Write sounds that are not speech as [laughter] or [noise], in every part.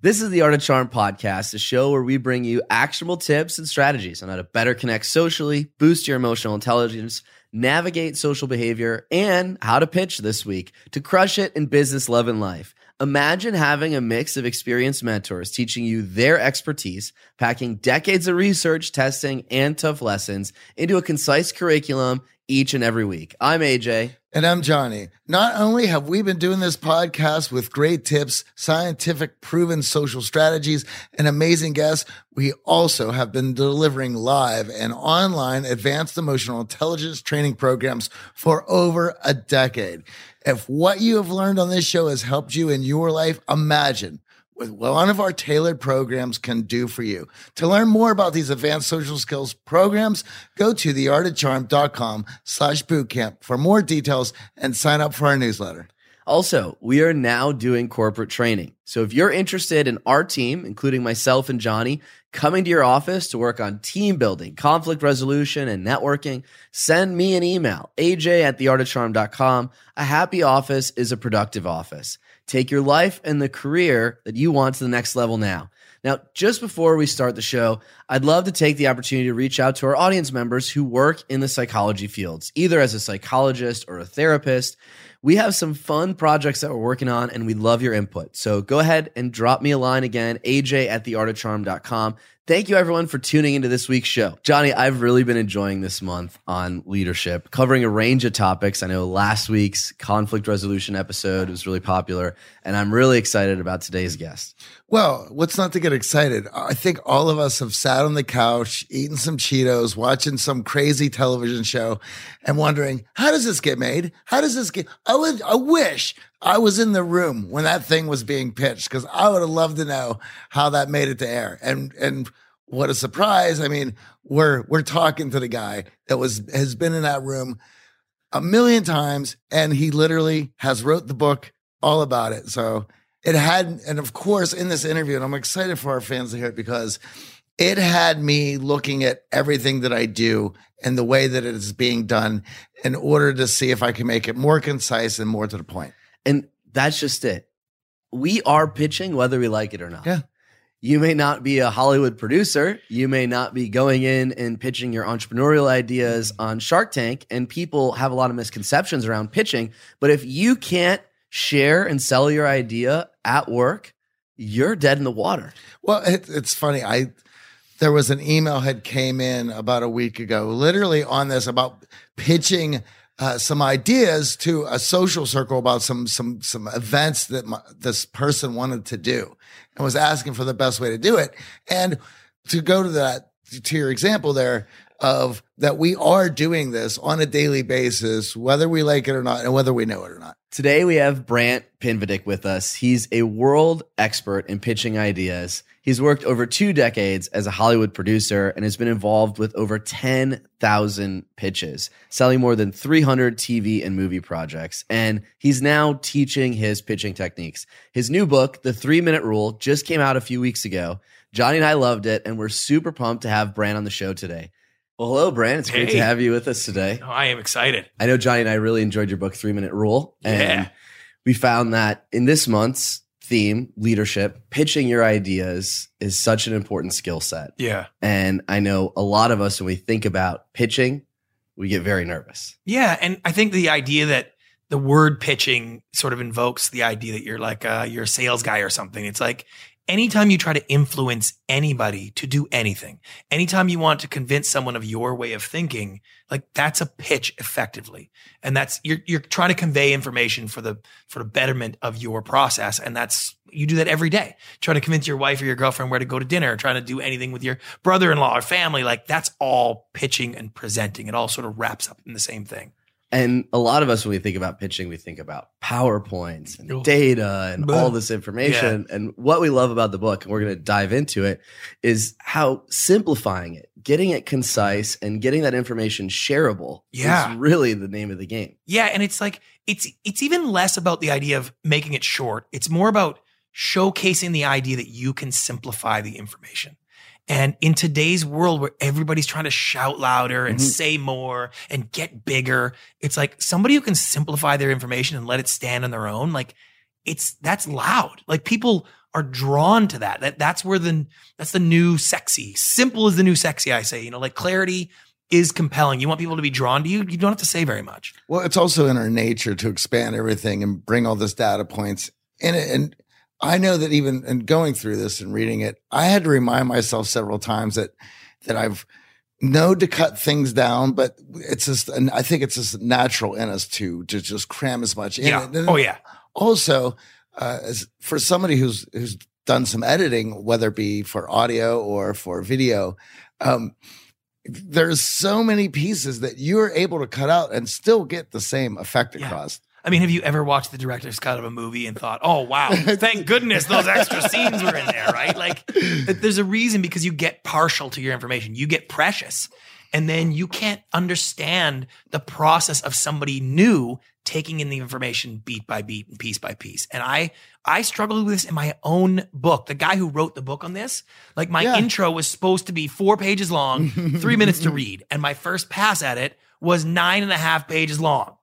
This is the Art of Charm podcast, a show where we bring you actionable tips and strategies on how to better connect socially, boost your emotional intelligence, navigate social behavior, and how to pitch this week to crush it in business, love, and life. Imagine having a mix of experienced mentors teaching you their expertise, packing decades of research, testing, and tough lessons into a concise curriculum each and every week. I'm AJ. And I'm Johnny. Not only have we been doing this podcast with great tips, scientific proven social strategies, and amazing guests, we also have been delivering live and online advanced emotional intelligence training programs for over a decade. If what you have learned on this show has helped you in your life, imagine what one of our tailored programs can do for you. To learn more about these advanced social skills programs, go to theartofcharm.com slash bootcamp for more details and sign up for our newsletter. Also, we are now doing corporate training. So if you're interested in our team, including myself and Johnny, coming to your office to work on team building, conflict resolution, and networking, send me an email, aj at theartofcharm.com. A happy office is a productive office. Take your life and the career that you want to the next level now. Now, just before we start the show, I'd love to take the opportunity to reach out to our audience members who work in the psychology fields, either as a psychologist or a therapist. We have some fun projects that we're working on and we'd love your input. So go ahead and drop me a line again, aj at theartofcharm.com. Thank you everyone for tuning into this week's show. Johnny, I've really been enjoying this month on leadership, covering a range of topics. I know last week's conflict resolution episode was really popular, and I'm really excited about today's guest. Well, what's not to get excited? I think all of us have sat on the couch, eating some Cheetos, watching some crazy television show, and wondering, how does this get made? How does this get? I would, I wish I was in the room when that thing was being pitched because I would have loved to know how that made it to air. And and what a surprise! I mean, we're we're talking to the guy that was has been in that room a million times, and he literally has wrote the book all about it. So it had, and of course, in this interview, and I'm excited for our fans to hear it because it had me looking at everything that I do and the way that it is being done in order to see if I can make it more concise and more to the point. And that's just it. We are pitching whether we like it or not. Yeah. You may not be a Hollywood producer. You may not be going in and pitching your entrepreneurial ideas on Shark Tank. And people have a lot of misconceptions around pitching. But if you can't share and sell your idea at work, you're dead in the water. Well, it, it's funny. I there was an email had came in about a week ago, literally on this about pitching uh, some ideas to a social circle about some some some events that my, this person wanted to do, and was asking for the best way to do it. And to go to that to your example there of that we are doing this on a daily basis, whether we like it or not, and whether we know it or not. Today we have Brant Pinvidic with us. He's a world expert in pitching ideas. He's worked over two decades as a Hollywood producer and has been involved with over 10,000 pitches, selling more than 300 TV and movie projects. And he's now teaching his pitching techniques. His new book, The Three Minute Rule, just came out a few weeks ago. Johnny and I loved it, and we're super pumped to have Brant on the show today. Well, hello, Brant. It's great Hey. to have you with us today. Oh, I am excited. I know Johnny and I really enjoyed your book, Three Minute Rule. And Yeah. we found that in this month's theme, leadership, pitching your ideas is such an important skill set. Yeah. And I know a lot of us, when we think about pitching, we get very nervous. Yeah. And I think the idea that the word pitching sort of invokes the idea that you're like uh, you're a sales guy or something. It's like anytime you try to influence anybody to do anything, anytime you want to convince someone of your way of thinking, like that's a pitch effectively. And that's you're you're trying to convey information for the for the betterment of your process. And that's you do that every day. Trying to convince your wife or your girlfriend where to go to dinner, trying to do anything with your brother-in-law or family, like that's all pitching and presenting. It all sort of wraps up in the same thing. And a lot of us, when we think about pitching, we think about PowerPoints and data and all this information. And what we love about the book, and we're going to dive into it, is how simplifying it, getting it concise, and getting that information shareable Yeah. is really the name of the game. Yeah, and it's like it's it's even less about the idea of making it short. It's more about showcasing the idea that you can simplify the information. And in today's world where everybody's trying to shout louder and Mhm. say more and get bigger, it's like somebody who can simplify their information and let it stand on their own, like it's that's loud. Like people are drawn to that. That that's where the that's the new sexy. Simple is the new sexy. I say, you know, like clarity is compelling. You want people to be drawn to you. You don't have to say very much. Well, it's also in our nature to expand everything and bring all this data points in it. And I know that even in going through this and reading it, I had to remind myself several times that that I've known to cut things down, but it's just, and I think it's just natural in us to to just cram as much in. Yeah. And Oh yeah. also uh, as for somebody who's who's done some editing whether it be for audio or for video um, there's so many pieces that you're able to cut out and still get the same effect across I mean, have you ever watched the director's cut of a movie and thought, "Oh wow, thank goodness those extra scenes were in there"? Right? Like, there's a reason because you get partial to your information. You get precious, and then you can't understand the process of somebody new taking in the information beat by beat and piece by piece. And I, I struggled with this in my own book. The guy who wrote the book on this, like my Yeah. intro was supposed to be four pages long, three minutes to [laughs] read, and my first pass at it was nine and a half pages long.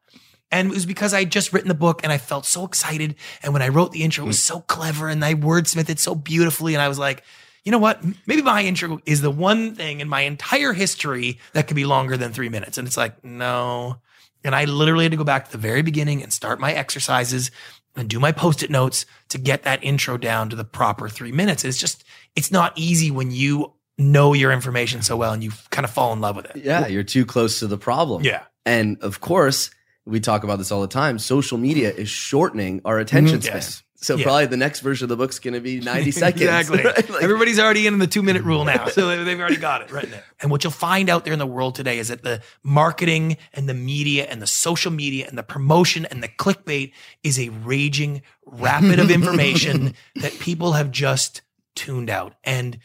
And it was because I had just written the book and I felt so excited. And when I wrote the intro, it was hmm. so clever and I wordsmithed it so beautifully. And I was like, you know what? Maybe my intro is the one thing in my entire history that could be longer than three minutes. And it's like, no. And I literally had to go back to the very beginning and start my exercises and do my post it notes to get that intro down to the proper three minutes. It's just, it's not easy when you know your information so well and you kind of fall in love with it. Yeah, you're too close to the problem. Yeah. And of course, we talk about this all the time. Social media is shortening our attention Mhm. span. Yes. So Yeah. probably the next version of the book's going to be [laughs] 90 seconds. exactly. right? [laughs] Like- Everybody's already in the two minute rule now. [laughs] So they- they've already got it right there. And what you'll find out there in the world today is that the marketing and the media and the social media and the promotion and the clickbait is a raging rapid of information that people have just tuned out. And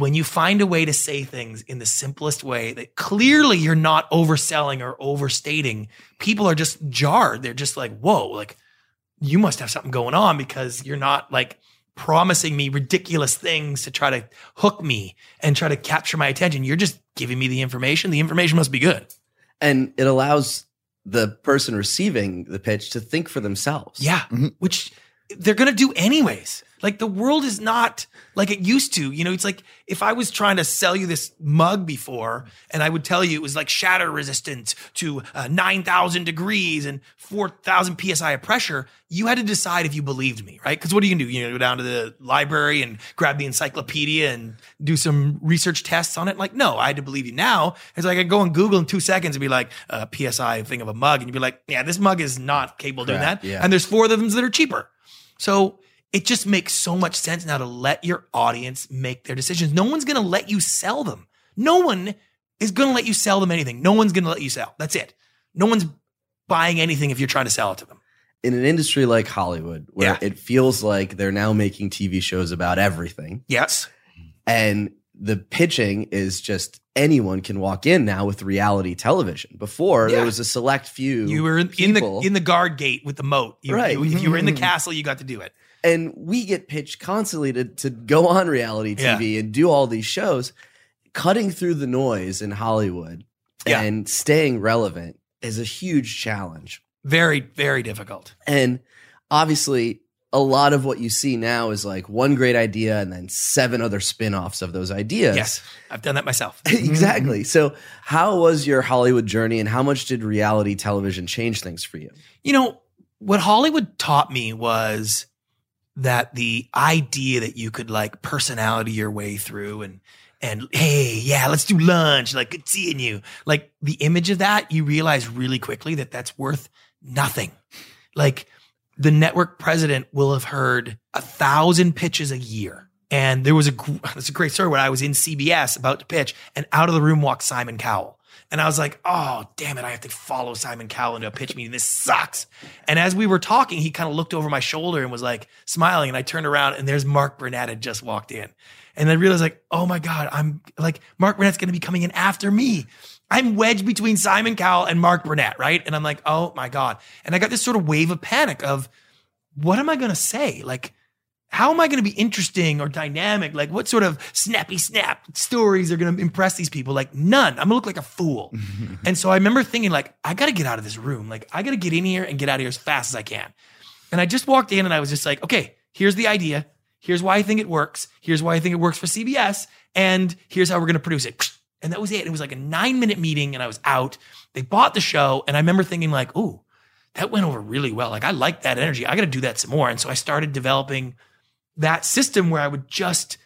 when you find a way to say things in the simplest way that clearly you're not overselling or overstating, people are just jarred. They're just like, whoa, like you must have something going on because you're not like promising me ridiculous things to try to hook me and try to capture my attention. You're just giving me the information. The information must be good. and it allows the person receiving the pitch to think for themselves. Yeah. Mhm. Which they're going to do anyways. Like the world is not like it used to. You know, it's like if I was trying to sell you this mug before and I would tell you it was like shatter resistant to uh, 9,000 degrees and 4,000 PSI of pressure, you had to decide if you believed me, right? Because what are you going to do? You know, go down to the library and grab the encyclopedia and do some research tests on it? Like, no, I had to believe you now. It's like I go on Google in two seconds and be like, uh, PSI thing of a mug. And you'd be like, yeah, this mug is not capable of doing that. yeah. And there's four of them that are cheaper. So it just makes so much sense now to let your audience make their decisions. No one's going to let you sell them. No one is going to let you sell them anything. No one's going to let you sell. That's it. No one's buying anything if you're trying to sell it to them. In an industry like Hollywood, where Yeah. it feels like they're now making TV shows about everything, Yes. and the pitching is just anyone can walk in now with reality television. Before Yeah. there was a select few. You were in, in the in the guard gate with the moat. You, Right. you- if you were in the mm-hmm. castle, you got to do it. And we get pitched constantly to, to go on reality Yeah. TV and do all these shows. Cutting through the noise in Hollywood Yeah. and staying relevant is a huge challenge. Very, very difficult. And obviously, a lot of what you see now is like one great idea and then seven other spin offs of those ideas. Yes. I've done that myself. [laughs] exactly. So, how was your Hollywood journey and how much did reality television change things for you? You know, what Hollywood taught me was that the idea that you could like personality your way through and and hey, yeah, let's do lunch. Like good seeing you. Like the image of that, you realize really quickly that that's worth nothing. Like the network president will have heard a thousand pitches a year. And there was a it's [laughs] a great story when I was in CBS about to pitch, and out of the room walked Simon Cowell. And I was like, oh, damn it, I have to follow Simon Cowell into a pitch meeting. This sucks. And as we were talking, he kind of looked over my shoulder and was like smiling. And I turned around and there's Mark Burnett had just walked in. And I realized, like, oh my God, I'm like, Mark Burnett's going to be coming in after me. I'm wedged between Simon Cowell and Mark Burnett, right? And I'm like, oh my God. And I got this sort of wave of panic of, what am I going to say? Like, how am I going to be interesting or dynamic? Like, what sort of snappy snap stories are going to impress these people? Like, none. I'm going to look like a fool. [laughs] and so I remember thinking, like, I got to get out of this room. Like, I got to get in here and get out of here as fast as I can. And I just walked in and I was just like, okay, here's the idea. Here's why I think it works. Here's why I think it works for CBS. And here's how we're going to produce it. And that was it. It was like a nine minute meeting and I was out. They bought the show. And I remember thinking like, ooh, that went over really well. Like I like that energy. I got to do that some more. And so I started developing that system where I would just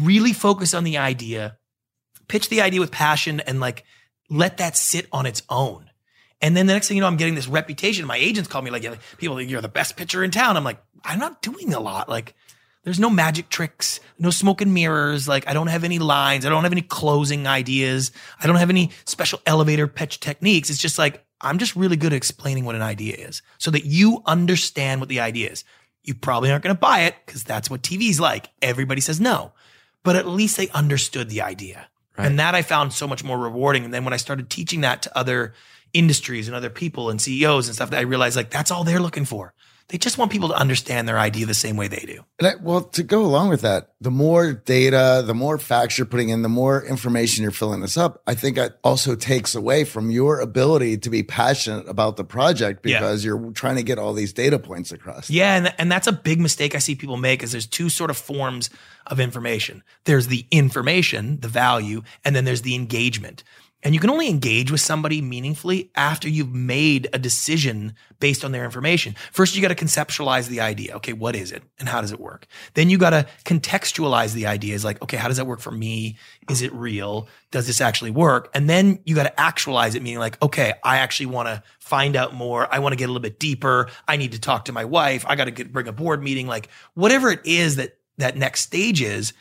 really focus on the idea, pitch the idea with passion and like let that sit on its own. And then the next thing you know, I'm getting this reputation. My agents call me like, people, you're the best pitcher in town. I'm like, I'm not doing a lot. Like, there's no magic tricks, no smoke and mirrors. Like, I don't have any lines. I don't have any closing ideas. I don't have any special elevator pitch techniques. It's just like, I'm just really good at explaining what an idea is so that you understand what the idea is. You probably aren't going to buy it because that's what TV's like. Everybody says no, but at least they understood the idea. Right. And that I found so much more rewarding. And then when I started teaching that to other industries and other people and CEOs and stuff, that I realized like that's all they're looking for. They just want people to understand their idea the same way they do. I, well, to go along with that, the more data, the more facts you're putting in, the more information you're filling this up, I think it also takes away from your ability to be passionate about the project because yeah. you're trying to get all these data points across. Yeah, and, and that's a big mistake I see people make is there's two sort of forms of information. There's the information, the value, and then there's the engagement. And you can only engage with somebody meaningfully after you've made a decision based on their information. First, you got to conceptualize the idea. Okay, what is it and how does it work? Then you got to contextualize the ideas like, okay, how does that work for me? Is it real? Does this actually work? And then you got to actualize it, meaning like, okay, I actually want to find out more. I want to get a little bit deeper. I need to talk to my wife. I got to bring a board meeting, like whatever it is that that next stage is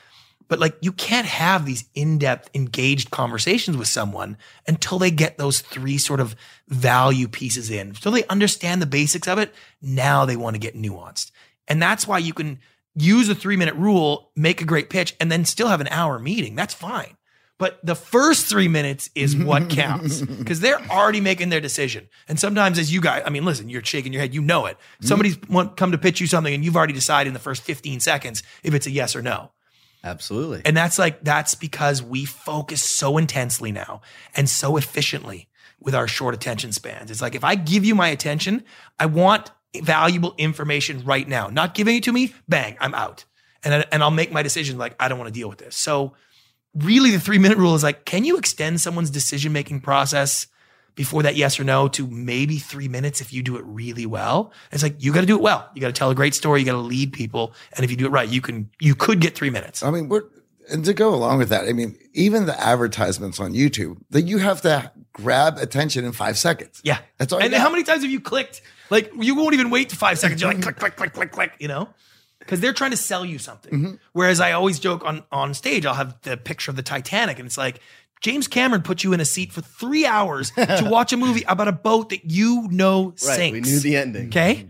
but like you can't have these in-depth engaged conversations with someone until they get those three sort of value pieces in. So they understand the basics of it. Now they want to get nuanced. And that's why you can use a 3-minute rule, make a great pitch and then still have an hour meeting. That's fine. But the first three minutes is what [laughs] counts because they're already making their decision. And sometimes, as you guys, I mean, listen, you're shaking your head, you know it. Mm-hmm. Somebody's want, come to pitch you something, and you've already decided in the first 15 seconds if it's a yes or no. Absolutely. And that's like, that's because we focus so intensely now and so efficiently with our short attention spans. It's like, if I give you my attention, I want valuable information right now. Not giving it to me, bang, I'm out. And, and I'll make my decision like, I don't want to deal with this. So, really, the three minute rule is like, can you extend someone's decision making process before that yes or no to maybe three minutes if you do it really well. It's like you got to do it well. You got to tell a great story. You got to lead people, and if you do it right, you can you could get three minutes. I mean, we're and to go along with that, I mean, even the advertisements on YouTube that you have to grab attention in five seconds. Yeah, that's all. And how many times have you clicked? Like you won't even wait to five seconds. You're like click, click, click, click, click. You know because they're trying to sell you something. Mm-hmm. Whereas I always joke on on stage, I'll have the picture of the Titanic, and it's like James Cameron put you in a seat for three hours [laughs] to watch a movie about a boat that you know sinks. Right, we knew the ending. Okay.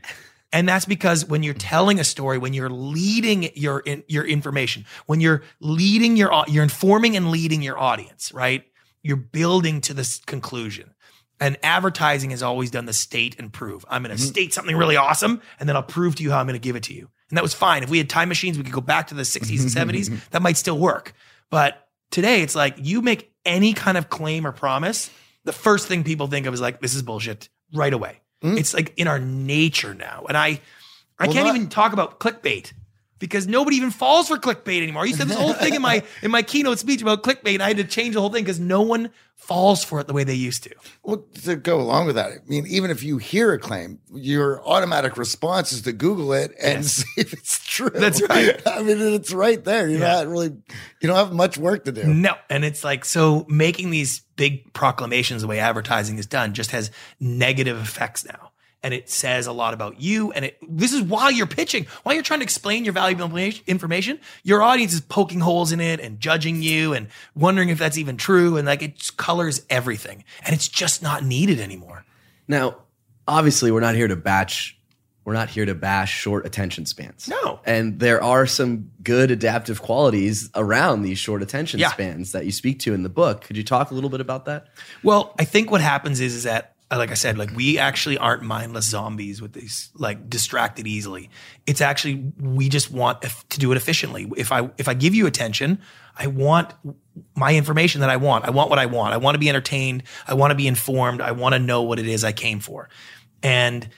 And that's because when you're telling a story, when you're leading your in, your information, when you're leading your you're informing and leading your audience, right? You're building to this conclusion. And advertising has always done the state and prove. I'm going to mm-hmm. state something really awesome, and then I'll prove to you how I'm going to give it to you. And that was fine. If we had time machines, we could go back to the 60s and 70s. [laughs] That might still work. But today, it's like you make any kind of claim or promise, the first thing people think of is like, this is bullshit right away. Mm. It's like in our nature now. And I, I well, can't not- even talk about clickbait because nobody even falls for clickbait anymore. I used to have this whole thing in my [laughs] in my keynote speech about clickbait, and I had to change the whole thing because no one falls for it the way they used to. Well, to go along with that, I mean, even if you hear a claim, your automatic response is to Google it and yes. see if it's true. That's right. [laughs] I mean, it's right there. You're yeah. not really, you don't have much work to do. No, and it's like so making these big proclamations the way advertising is done just has negative effects now and it says a lot about you. And it, this is while you're pitching, while you're trying to explain your valuable information, your audience is poking holes in it and judging you and wondering if that's even true. And like it colors everything and it's just not needed anymore. Now, obviously we're not here to batch. We're not here to bash short attention spans. No. And there are some good adaptive qualities around these short attention yeah. spans that you speak to in the book. Could you talk a little bit about that? Well, I think what happens is, is that like I said, like we actually aren't mindless zombies with these like distracted easily. It's actually we just want to do it efficiently. If I if I give you attention, I want my information that I want. I want what I want. I want to be entertained. I want to be informed. I want to know what it is I came for. And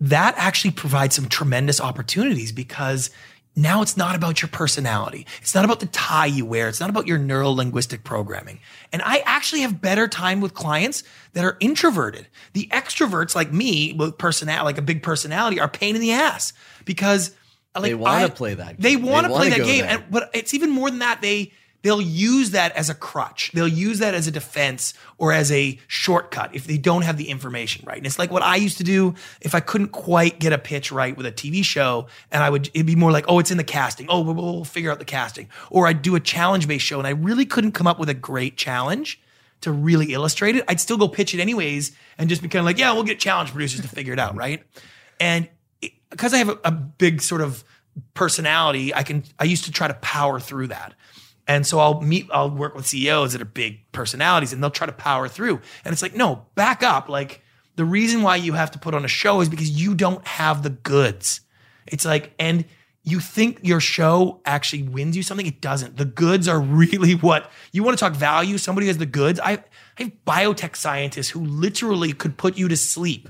that actually provides some tremendous opportunities because now it's not about your personality. It's not about the tie you wear. It's not about your neuro linguistic programming. And I actually have better time with clients that are introverted. The extroverts like me with personality, like a big personality are pain in the ass because like They wanna play that They game. want They to wanna play that game. there. And but it's even more than that. They they'll use that as a crutch. They'll use that as a defense or as a shortcut if they don't have the information right. And it's like what I used to do if I couldn't quite get a pitch right with a TV show, and I would it'd be more like, oh, it's in the casting. Oh, we'll, we'll figure out the casting. Or I'd do a challenge based show, and I really couldn't come up with a great challenge to really illustrate it. I'd still go pitch it anyways, and just be kind of like, yeah, we'll get challenge producers to figure it out, right? And because I have a, a big sort of personality, I can I used to try to power through that. And so I'll meet, I'll work with CEOs that are big personalities and they'll try to power through. And it's like, no, back up. Like the reason why you have to put on a show is because you don't have the goods. It's like, and you think your show actually wins you something. It doesn't. The goods are [laughs] really what you want to talk value. Somebody has the goods. I, I have biotech scientists who literally could put you to sleep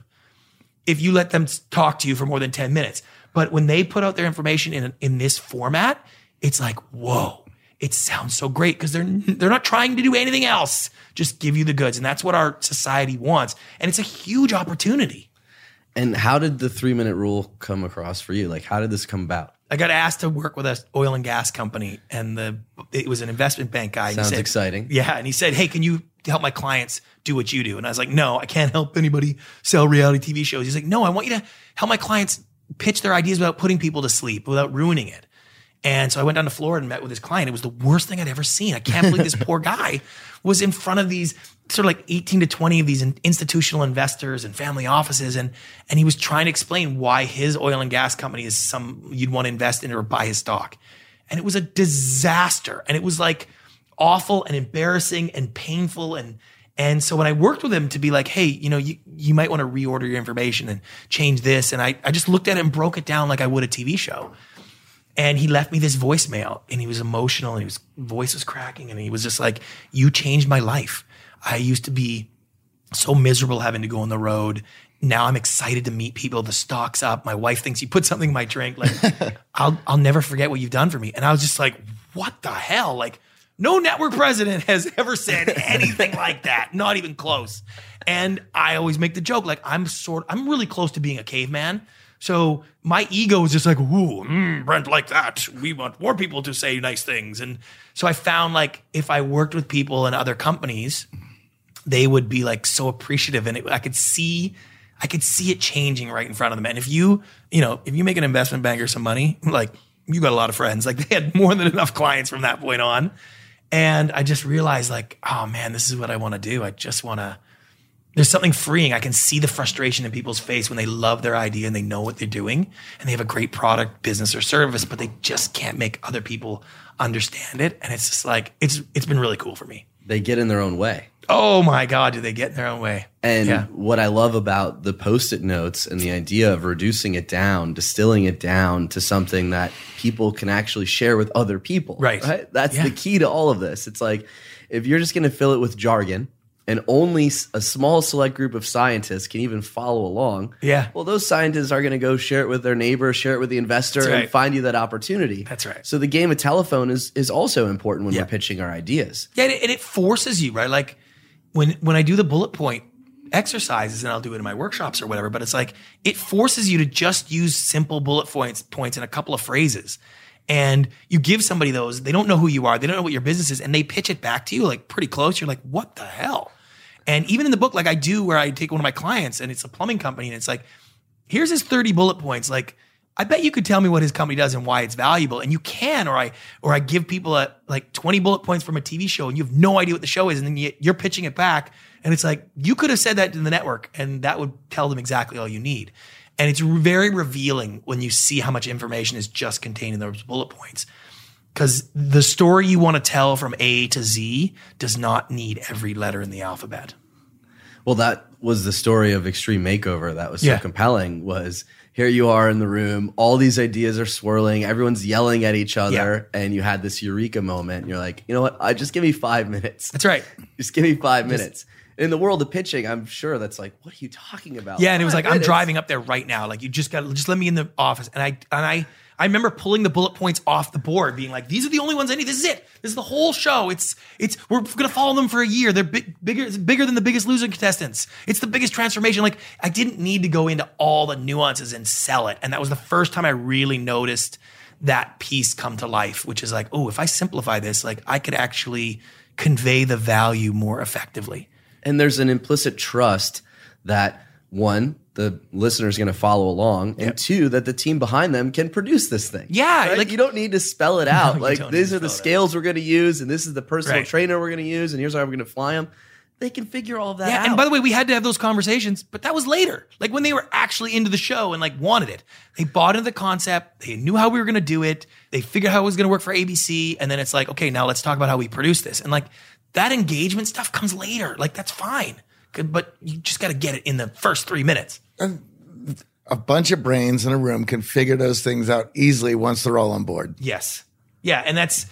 if you let them talk to you for more than 10 minutes. But when they put out their information in, in this format, it's like, whoa, it sounds so great because they're [laughs] they're not trying to do anything else. Just give you the goods. And that's what our society wants. And it's a huge opportunity. And how did the three minute rule come across for you? Like, how did this come about? I got asked to work with an oil and gas company, and the it was an investment bank guy. Sounds said- exciting. Yeah, and he said, "Hey, can you help my clients do what you do?" And I was like, "No, I can't help anybody sell reality TV shows." He's like, "No, I want you to help my clients pitch their ideas without putting people to sleep, without ruining it." And so I went down to Florida and met with his client. It was the worst thing I'd ever seen. I can't believe this [laughs] poor guy was in front of these sort of like 18 to 20 of these institutional investors and family offices. And, and he was trying to explain why his oil and gas company is some you'd want to invest in or buy his stock. And it was a disaster. And it was like awful and embarrassing and painful. And, and so when I worked with him to be like, hey, you know, you, you might want to reorder your information and change this. And I, I just looked at it and broke it down like I would a TV show and he left me this voicemail and he was emotional and his voice was cracking and he was just like you changed my life. I used to be so miserable having to go on the road. Now i'm excited to meet people. The stock's up. My wife thinks you put something in my drink. Like [laughs] i'll i'll never forget what you've done for me. And i was just like what the hell? Like no network president has ever said anything [laughs] like that. Not even close. And i always make the joke like i'm sort i'm really close to being a caveman so my ego was just like, ooh, mm, Brant, like that. We want more people to say nice things. And so I found like if I worked with people in other companies, they would be like so appreciative. And it, I could see, I could see it changing right in front of them. And if you, you know, if you make an investment banker some money, [laughs] like you got a lot of friends, like they had more than enough clients from that point on. And I just realized like, oh man, this is what I want to do. I just want to, there's something freeing. I can see the frustration in people's face when they love their idea and they know what they're doing and they have a great product, business, or service, but they just can't make other people understand it. And it's just like it's it's been really cool for me. They get in their own way. Oh my God, do they get in their own way? And Yeah. what I love about the post it notes and the idea of reducing it down, distilling it down to something that people can actually share with other people. Right. That's Yeah. the key to all of this. It's like if you're just going to fill it with jargon and only a small select group of scientists can even follow along. Yeah. Well, those scientists are going to go share it with their neighbor, share it with the investor, That's and find you that opportunity. That's right. So the game of telephone is is also important when Yeah. we're pitching our ideas. Yeah, and it, and it forces you, right? Like when when I do the bullet point exercises, and I'll do it in my workshops or whatever. But it's like it forces you to just use simple bullet points points in a couple of phrases, and you give somebody those. They don't know who you are. They don't know what your business is, and they pitch it back to you like pretty close. You're like, what the hell? And even in the book, like I do, where I take one of my clients, and it's a plumbing company, and it's like, here's his 30 bullet points. Like, I bet you could tell me what his company does and why it's valuable. And you can, or I, or I give people a, like 20 bullet points from a TV show and you have no idea what the show is. And then you, you're pitching it back. And it's like, you could have said that to the network and that would tell them exactly all you need. And it's very revealing when you see how much information is just contained in those bullet points. Because the story you want to tell from A to Z does not need every letter in the alphabet. Well, that was the story of Extreme Makeover that was so Yeah. compelling was here you are in the room, all these ideas are swirling, everyone's yelling at each other, and you had this eureka moment. And you're like, you know what? I just give me five minutes. That's right. [laughs] Just give me five minutes. In the world of pitching, I'm sure that's like, what are you talking about? Yeah, and it was like I'm driving up there right now. Like you just got just let me in the office, and I and I I remember pulling the bullet points off the board, being like, "These are the only ones I need. This is it. This is the whole show. It's it's we're gonna follow them for a year. They're big, bigger bigger than the Biggest Loser contestants. It's the biggest transformation. Like I didn't need to go into all the nuances and sell it, and that was the first time I really noticed that piece come to life, which is like, oh, if I simplify this, like I could actually convey the value more effectively. And there's an implicit trust that one, the listener is going to follow along, and two, that the team behind them can produce this thing. Yeah, Right? like- you don't need to spell it [laughs] out. you like these are the spell it out. scales we're going to use, and this is the personal Right. trainer we're going to use, and here's how we're going to fly them. They can figure all of that Yeah, out. and by the way, we had to have those conversations, but that was later. Like when they were actually into the show and like wanted it. They bought into the concept. They knew how we were going to do it. They figured how it was going to work for ABC, and then it's like, okay, now let's talk about how we produce this. And like that engagement stuff comes later. Like that's fine, but you just got to get it in the first three minutes. A bunch of brains in a room can figure those things out easily once they're all on board. Yes. Yeah. And that's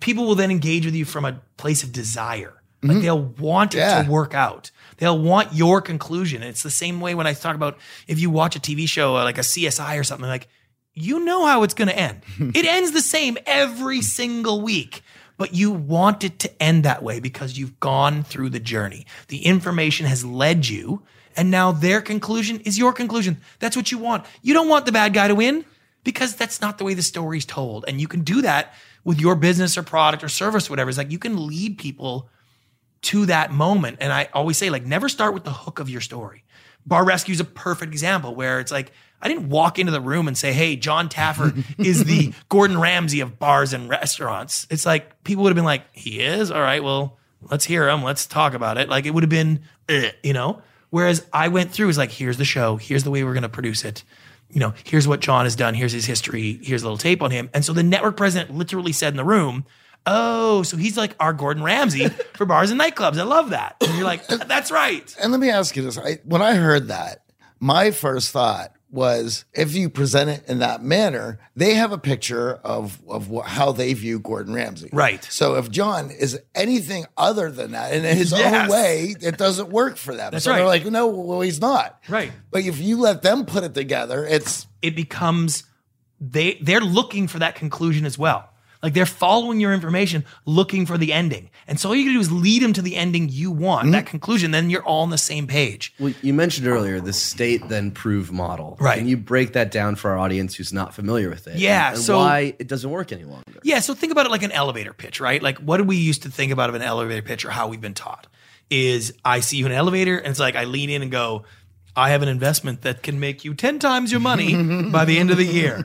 people will then engage with you from a place of desire. Like they'll want it Yeah. to work out. They'll want your conclusion. And it's the same way when I talk about if you watch a TV show uh, like a CSI or something, like you know how it's going to end. [laughs] it ends the same every single week, but you want it to end that way because you've gone through the journey. The information has led you, and now their conclusion is your conclusion. That's what you want. You don't want the bad guy to win because that's not the way the story's told. And you can do that with your business or product or service, or whatever. It's like you can lead people to that moment. And I always say, like, never start with the hook of your story. Bar Rescue is a perfect example where it's like, I didn't walk into the room and say, hey, Jon Taffer [laughs] is the Gordon Ramsay of bars and restaurants. It's like, people would have been like, he is? All right, well, let's hear him. Let's talk about it. Like, it would have been, eh, you know? Whereas I went through, is like, here's the show, here's the way we're going to produce it. You know, here's what Jon has done, here's his history, here's a little tape on him. And so the network president literally said in the room, Oh, so he's like our Gordon Ramsay [laughs] for bars and nightclubs. I love that. And you're like, [coughs] that's right. And let me ask you this: I, when I heard that, my first thought was, if you present it in that manner, they have a picture of of wh- how they view Gordon Ramsay. Right. So if Jon is anything other than that in his Yes. own way, it doesn't work for them. That's so they're like, no, well, he's not. Right. But if you let them put it together, it's It becomes they they're looking for that conclusion as well. Like they're following your information, looking for the ending. And so all you can do is lead them to the ending you want, mm-hmm. that conclusion. Then you're all on the same page. Well, you mentioned earlier the state then prove model. Right. Can you break that down for our audience who's not familiar with it? Yeah, And, and so- why it doesn't work any longer. Yeah, so think about it like an elevator pitch, right? Like what do we used to think about of an elevator pitch or how we've been taught? Is I see you in an elevator and it's like I lean in and go, I have an investment that can make you 10 times your money [laughs] by the end of the year.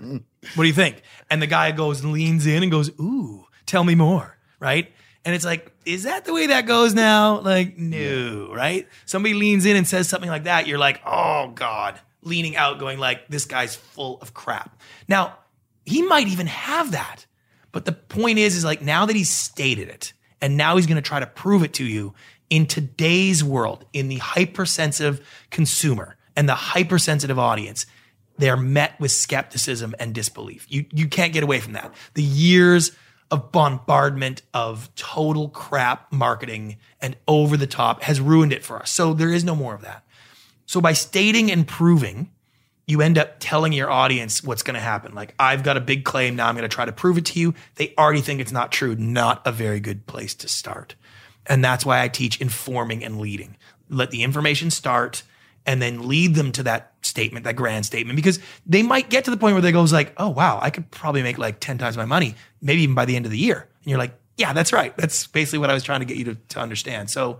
What do you think? And the guy goes and leans in and goes, Ooh, tell me more, right? And it's like, is that the way that goes now? Like, no, right? Somebody leans in and says something like that, you're like, oh God, leaning out, going like, this guy's full of crap. Now, he might even have that. But the point is, is like now that he's stated it, and now he's going to try to prove it to you in today's world, in the hypersensitive consumer and the hypersensitive audience, they're met with skepticism and disbelief. You you can't get away from that. The years of bombardment of total crap marketing and over the top has ruined it for us. So there is no more of that. So by stating and proving, you end up telling your audience what's going to happen. Like, I've got a big claim. Now I'm going to try to prove it to you. They already think it's not true. Not a very good place to start. And that's why I teach informing and leading. Let the information start and then lead them to that statement, that grand statement, because they might get to the point where they goes like, oh, wow, I could probably make like 10 times my money, maybe even by the end of the year. And you're like, yeah, that's right. That's basically what I was trying to get you to, to understand. So,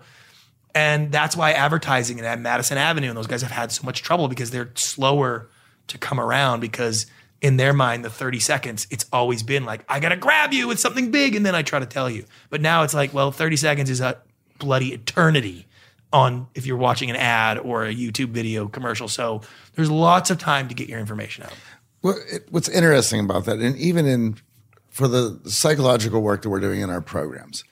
and that's why advertising and Madison Avenue and those guys have had so much trouble because they're slower to come around because in their mind, the 30 seconds, it's always been like, I gotta grab you with something big and then I try to tell you. But now it's like, well, 30 seconds is a bloody eternity on if you're watching an ad or a YouTube video commercial. So there's lots of time to get your information out. Well, it, what's interesting about that, and even in for the psychological work that we're doing in our programs,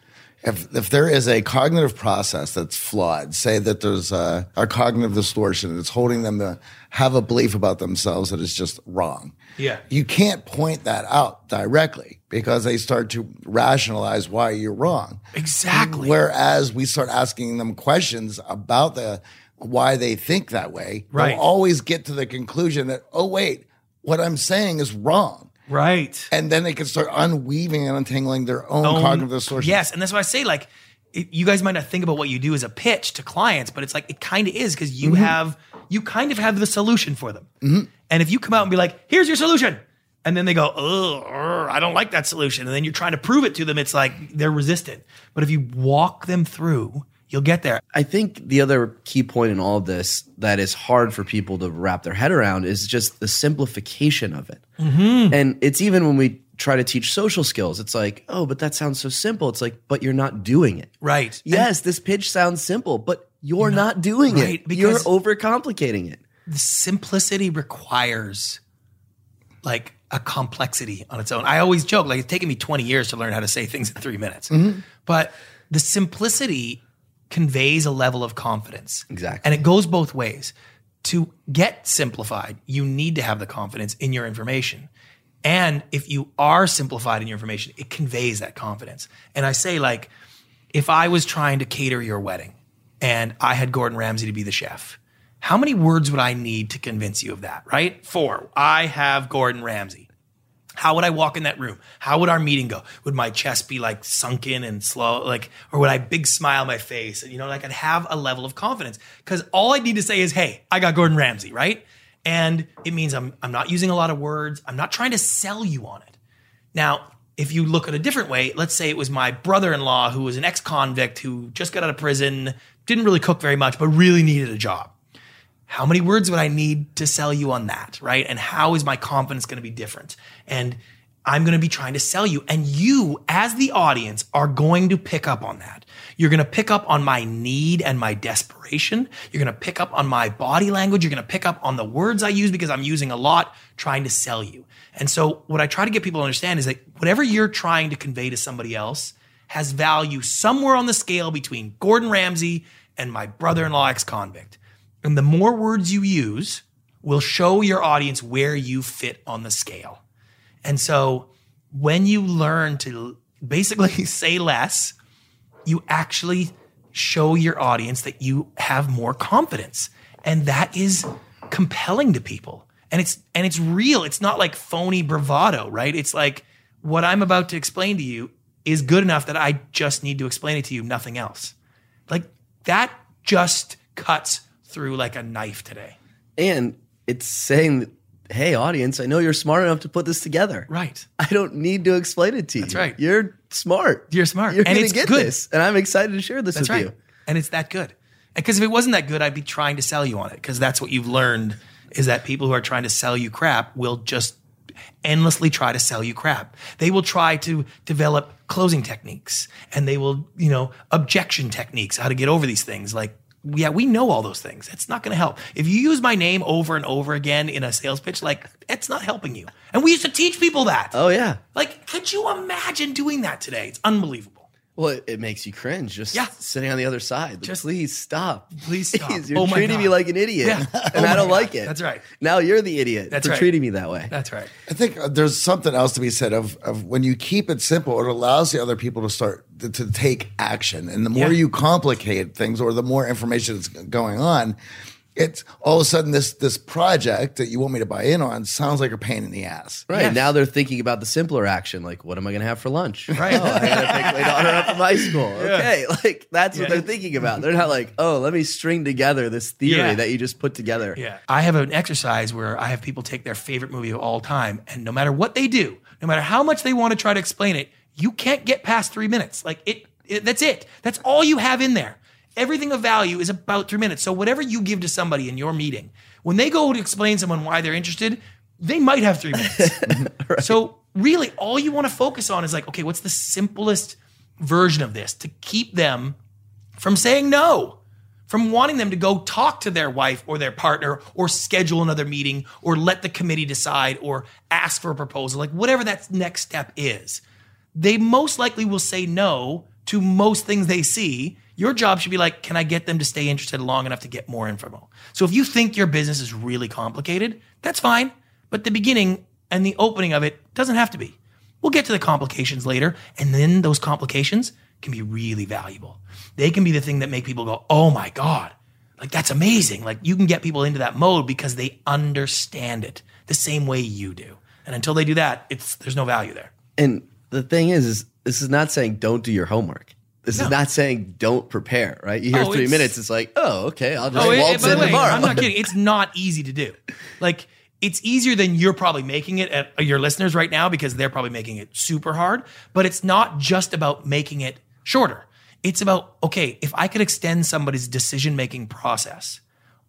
if if there is a cognitive process that's flawed, say that there's a, a cognitive distortion that's holding them to have a belief about themselves that is just wrong. Yeah. you can't point that out directly because they start to rationalize why you're wrong. Exactly. Whereas we start asking them questions about the why they think that way, Right. they'll always get to the conclusion that, oh wait, what I'm saying is wrong. Right. And then they can start unweaving and untangling their own, own- cognitive distortion. Yes, and that's why I say like it, you guys might not think about what you do as a pitch to clients, but it's like it kind of is because you Mm-hmm. have you kind of have the solution for them. And if you come out and be like, "Here's your solution," and then they go, "Oh, I don't like that solution," and then you're trying to prove it to them, it's like they're resistant. But if you walk them through, you'll get there. I think the other key point in all of this that is hard for people to wrap their head around is just the simplification of it. Mm-hmm. And it's even when we try to teach social skills, it's like, oh, but that sounds so simple. It's like, but you're not doing it. Right. Yes, this pitch sounds simple, but you're not, doing right, it. You're overcomplicating it. the simplicity requires like a complexity on its own. I always joke like it's taken me 20 years to learn how to say things in 3 minutes. Mm-hmm. But the simplicity conveys a level of confidence. Exactly. And it goes both ways. To get simplified, you need to have the confidence in your information. And if you are simplified in your information, it conveys that confidence. And I say like if I was trying to cater your wedding and I had Gordon Ramsay to be the chef, how many words would I need to convince you of that, right? Four. I have Gordon Ramsay. How would I walk in that room? How would our meeting go? Would my chest be like sunken and slow, like, or would I big smile my face? And you know, like I'd have a level of confidence because all I need to say is, "Hey, I got Gordon Ramsay," right? And it means I'm I'm not using a lot of words. I'm not trying to sell you on it. Now, if you look at a different way, let's say it was my brother-in-law who was an ex-convict who just got out of prison, didn't really cook very much, but really needed a job how many words would I need to sell you on that, right? And how is my confidence going to be different? And I'm going to be trying to sell you. And you, as the audience, are going to pick up on that. You're going to pick up on my need and my desperation. You're going to pick up on my body language. You're going to pick up on the words I use because I'm using a lot trying to sell you. And so, what I try to get people to understand is that whatever you're trying to convey to somebody else has value somewhere on the scale between Gordon Ramsay and my brother in law ex convict. And the more words you use will show your audience where you fit on the scale. And so when you learn to basically [laughs] say less, you actually show your audience that you have more confidence. And that is compelling to people. And it's and it's real. It's not like phony bravado, right? It's like what I'm about to explain to you is good enough that I just need to explain it to you, nothing else. Like that just cuts through like a knife today. And it's saying, that, hey, audience, I know you're smart enough to put this together. Right. I don't need to explain it to you. That's right. You're smart. You're smart. You're And it's get good. this. And I'm excited to share this That's with right. you. And it's that good. Because if it wasn't that good, I'd be trying to sell you on it. Because that's what you've learned is that people who are trying to sell you crap will just endlessly try to sell you crap. They will try to develop closing techniques and they will, you know, objection techniques, how to get over these things. Like, yeah, we know all those things. It's not going to help. If you use my name over and over again in a sales pitch, like, it's not helping you. And we used to teach people that. Oh, yeah. Like, could you imagine doing that today? It's unbelievable. Well, it, it makes you cringe just Yeah. sitting on the other side. Like, Just- please stop. Please stop. [laughs] You're Oh my treating me like an idiot. Yeah. [laughs] And Oh I don't God. like it. That's right. Now you're the idiot That's for right. treating me that way. That's right. I think uh, there's something else to be said of, of when you keep it simple, it allows the other people to start to, to take action. And the more Yeah. you complicate things or the more information that's going on, it's all of a sudden this this project that you want me to buy in on sounds like a pain in the ass. Right. Yes. Now they're thinking about the simpler action. Like, what am I going to have for lunch? Right. [laughs] Oh, I got to pick my daughter up from high school. Okay. [laughs] Like, that's what they're thinking about. They're not like, oh, let me string together this theory Yeah. that you just put together. Yeah. I have an exercise where I have people take their favorite movie of all time, and no matter what they do, no matter how much they want to try to explain it, you can't get past three minutes. Like it, it that's it. That's all you have in there. Everything of value is about three minutes. So whatever you give to somebody in your meeting, when they go to explain someone why they're interested, they might have three minutes. [laughs] So really, all you want to focus on is like, okay, what's the simplest version of this to keep them from saying no? from wanting them to go talk to their wife or their partner or schedule another meeting or let the committee decide or ask for a proposal, like whatever that next step is. They most likely will say no to most things they see. Your job should be like, can I get them to stay interested long enough to get more info? So if you think your business is really complicated, that's fine. But the beginning and the opening of it doesn't have to be. We'll get to the complications later, and then those complications can be really valuable. They can be the thing that make people go, "Oh my god." Like that's amazing. Like you can get people into that mode because they understand it. the same way you do. And until they do that, it's there's no value there. And the thing is, is this is not saying don't do your homework. This No. is not saying don't prepare, right? You hear Oh, three minutes, it's like, oh, okay, I'll just Oh, waltz in way, tomorrow. I'm not kidding. [laughs] It's not easy to do. Like it's easier than you're probably making it at your listeners right now because they're probably making it super hard. But it's not just about making it shorter. It's about okay, if I could extend somebody's decision making process,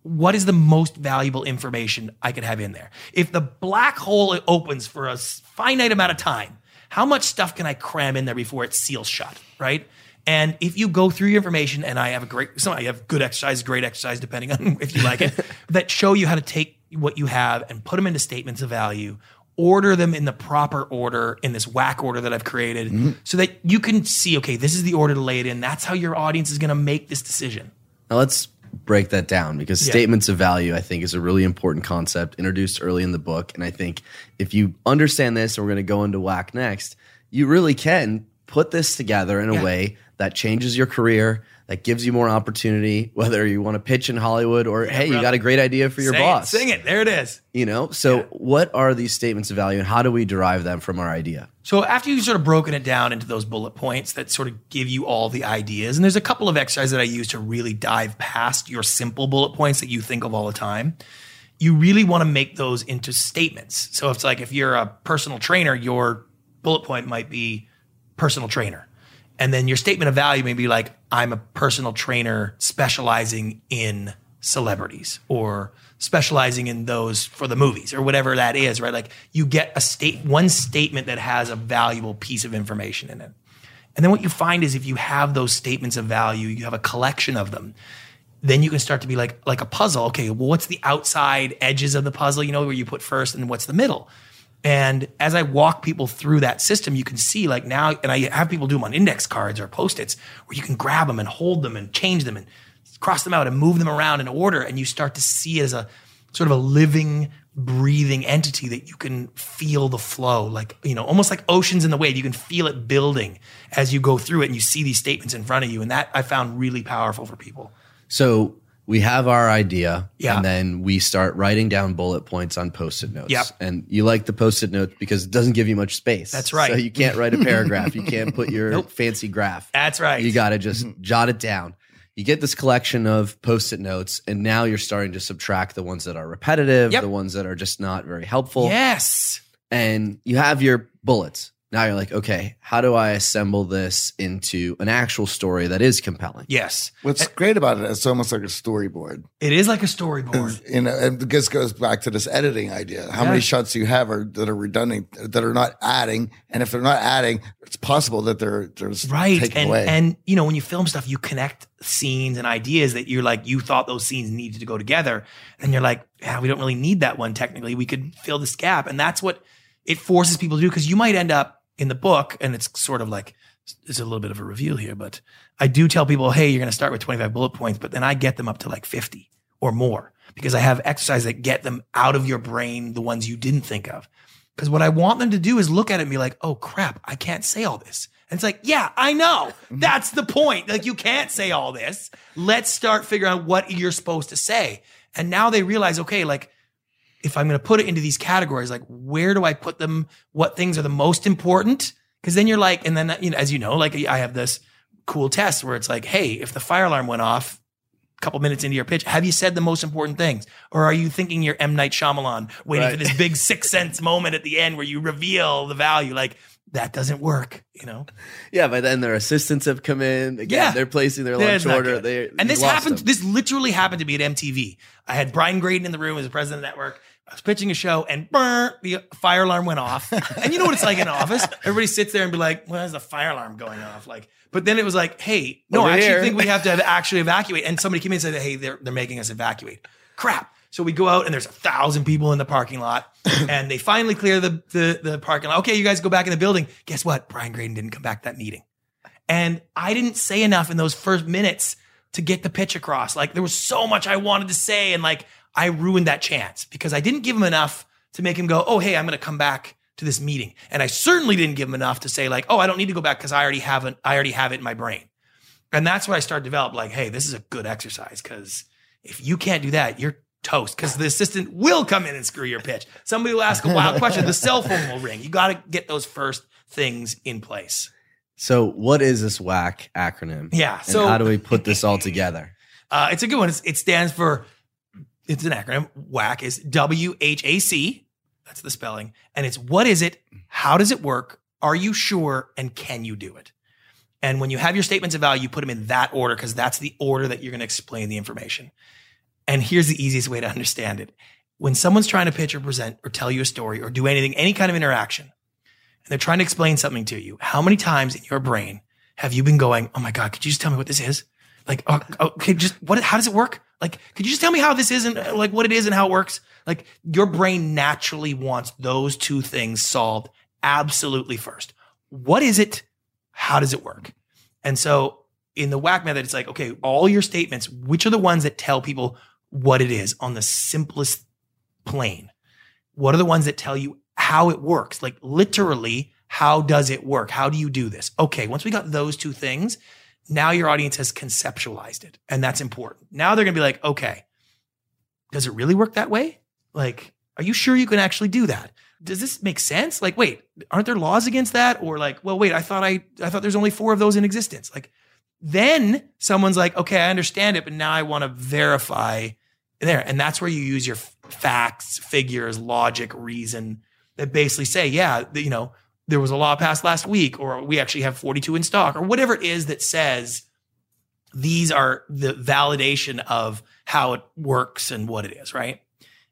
what is the most valuable information I could have in there? If the black hole opens for a finite amount of time, how much stuff can I cram in there before it seals shut, right? And if you go through your information, and I have a great, some I have good exercise, great exercise, depending on [laughs] if you like it, [laughs] that show you how to take what you have and put them into statements of value, order them in the proper order in this WHAC order that I've created, mm-hmm. so that you can see, okay, this is the order to lay it in. That's how your audience is going to make this decision. Now let's break that down because Yeah. statements of value, I think, is a really important concept introduced early in the book. And I think if you understand this, and we're going to go into WHAC next, you really can put this together in a Yeah. way that changes your career, that gives you more opportunity, [laughs] whether you want to pitch in Hollywood or hey, you got a great idea for your boss. It, sing it. There it is. You know, so Yeah. what are these statements of value and how do we derive them from our idea? So after you've sort of broken it down into those bullet points that sort of give you all the ideas, and there's a couple of exercises that I use to really dive past your simple bullet points that you think of all the time. You really want to make those into statements. So it's like if you're a personal trainer, your bullet point might be personal trainer. And then your statement of value may be like, I'm a personal trainer specializing in celebrities or specializing in those for the movies or whatever that is, right? Like you get a state, one statement that has a valuable piece of information in it. And then what you find is if you have those statements of value, you have a collection of them, then you can start to be like like a puzzle. Okay, well, what's the outside edges of the puzzle? You know, where you put first and what's the middle. And as I walk people through that system, you can see like now, and I have people do them on index cards or post-its where you can grab them and hold them and change them and cross them out and move them around in order. And you start to see it as a sort of a living, breathing entity that you can feel the flow, like, you know, almost like oceans in the wave. You can feel it building as you go through it and you see these statements in front of you. And that I found really powerful for people. So we have our idea, Yeah. and then we start writing down bullet points on post-it notes. Yep. And you like the post-it notes because it doesn't give you much space. That's right. So you can't write a [laughs] paragraph. you can't put your Nope. fancy graph. That's right. You got to just mm-hmm. jot it down. You get this collection of post-it notes, and now you're starting to subtract the ones that are repetitive, Yep. the ones that are just not very helpful, Yes. and you have your bullets. Now you're like, okay, how do I assemble this into an actual story that is compelling? Yes. What's great about it, it's almost like a storyboard. It is like a storyboard. You know, and this goes back to this editing idea. How Yeah. many shots you have are that are redundant, that are not adding, and if they're not adding, it's possible that they're they're just right taken and away. and you know when you film stuff you connect scenes and ideas that you're like you thought those scenes needed to go together and you're like yeah we don't really need that one technically we could fill this gap and that's what it forces people to do because you might end up in the book and it's sort of like it's a little bit of a reveal here but i do tell people hey you're going to start with 25 bullet points but then i get them up to like 50 or more because i have exercises that get them out of your brain the ones you didn't think of because what I want them to do is look at it and be like, oh crap, I can't say all this. And it's like, yeah, I know. Mm-hmm. That's the point. Like, you can't say all this. Let's start figuring out what you're supposed to say. And now they realize, okay, like, if I'm going to put it into these categories, like, where do I put them? What things are the most important? Because then you're like, and then, you know, as you know, like, I have this cool test where it's like, hey, if the fire alarm went off, a couple minutes into your pitch, have you said the most important things? Or are you thinking you're M. Night Shyamalan, waiting Right. for this big sixth sense moment at the end where you reveal the value? Like, that doesn't work, you know? Yeah, by then their assistants have come in. Again, Yeah. they're placing their lunch order. They and this happened, them. this literally happened to me at MTV. I had Brian Graden in the room as the president of the network. I was pitching a show and burn, the fire alarm went off. and you know what it's like in an office? Everybody sits there and be like, why is the fire alarm going off? Like, but then it was like, hey, no, Over I actually here. think we have to have- actually evacuate. And somebody came in and said, hey, they're, they're making us evacuate. Crap. So we go out and there's a thousand people in the parking lot [laughs] and they finally clear the, the, the parking lot. Okay, you guys go back in the building. Guess what? Brian Graden didn't come back to that meeting. And I didn't say enough in those first minutes to get the pitch across. Like there was so much I wanted to say, and like I ruined that chance because I didn't give him enough to make him go, "Oh, hey, I'm going to come back to this meeting." And I certainly didn't give him enough to say like, "Oh, I don't need to go back because I already have it. I already have it in my brain." And that's why I started to develop like, "Hey, this is a good exercise because if you can't do that, you're toast because the assistant will come in and screw your pitch. Somebody will ask a wild [laughs] question. The cell phone will ring. You got to get those first things in place. So, what is this WHAC acronym? Yeah. So how do we put this all together? [laughs] Uh, it's a good one. It's, it stands for, it's an acronym. WHAC is W H A C. That's the spelling. And it's what is it? How does it work? Are you sure? And can you do it? And when you have your statements of value, you put them in that order because that's the order that you're going to explain the information. And here's the easiest way to understand it. When someone's trying to pitch or present or tell you a story or do anything, any kind of interaction, and they're trying to explain something to you, how many times in your brain have you been going, Oh my God, could you just tell me what this is? Like, oh, oh okay, just what, how does it work? Like, could you just tell me how this is and uh, like what it is and how it works? Like your brain naturally wants those two things solved absolutely first. What is it? How does it work? And so in the WHAC method, it's like, okay, all your statements, which are the ones that tell people what it is on the simplest plane? What are the ones that tell you how it works? Like literally, how does it work? How do you do this? Okay, once we got those two things, now your audience has conceptualized it. And that's important. Now they're going to be like, okay, does it really work that way? Like, are you sure you can actually do that? Does this make sense? Like, wait, aren't there laws against that? Or like, well, wait, I thought I, I thought there's only four of those in existence. Like, then someone's like, okay, I understand it, but now I want to verify there. And that's where you use your facts, figures, logic, reason that basically say, yeah, you know, there was a law passed last week, or we actually have 42 in stock, or whatever it is that says these are the validation of how it works and what it is, right?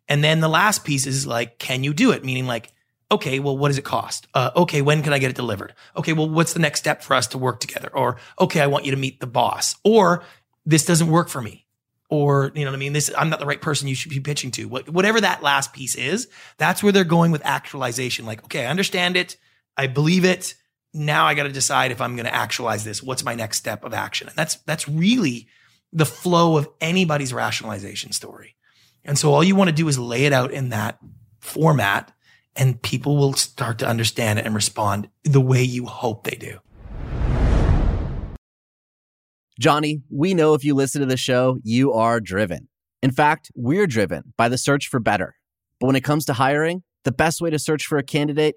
And then the last piece is like, can you do it? Meaning like, okay, well, what does it cost? Uh, okay, when can I get it delivered? Okay, well, what's the next step for us to work together? Or, okay, I want you to meet the boss. Or this doesn't work for me. Or, you know what I mean? This, I'm not the right person you should be pitching to. What, whatever that last piece is, that's where they're going with actualization. Like, okay, I understand it. I believe it. Now I got to decide if I'm going to actualize this. What's my next step of action? And that's, that's really the flow of anybody's rationalization story. And so all you want to do is lay it out in that format and people will start to understand it and respond the way you hope they do. Johnny, we know if you listen to the show, you are driven. In fact, we're driven by the search for better. But when it comes to hiring, the best way to search for a candidate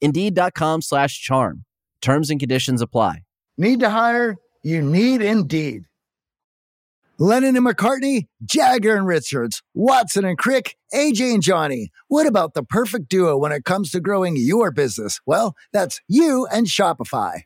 Indeed.com slash charm. Terms and conditions apply. Need to hire? You need Indeed. Lennon and McCartney, Jagger and Richards, Watson and Crick, AJ and Johnny. What about the perfect duo when it comes to growing your business? Well, that's you and Shopify.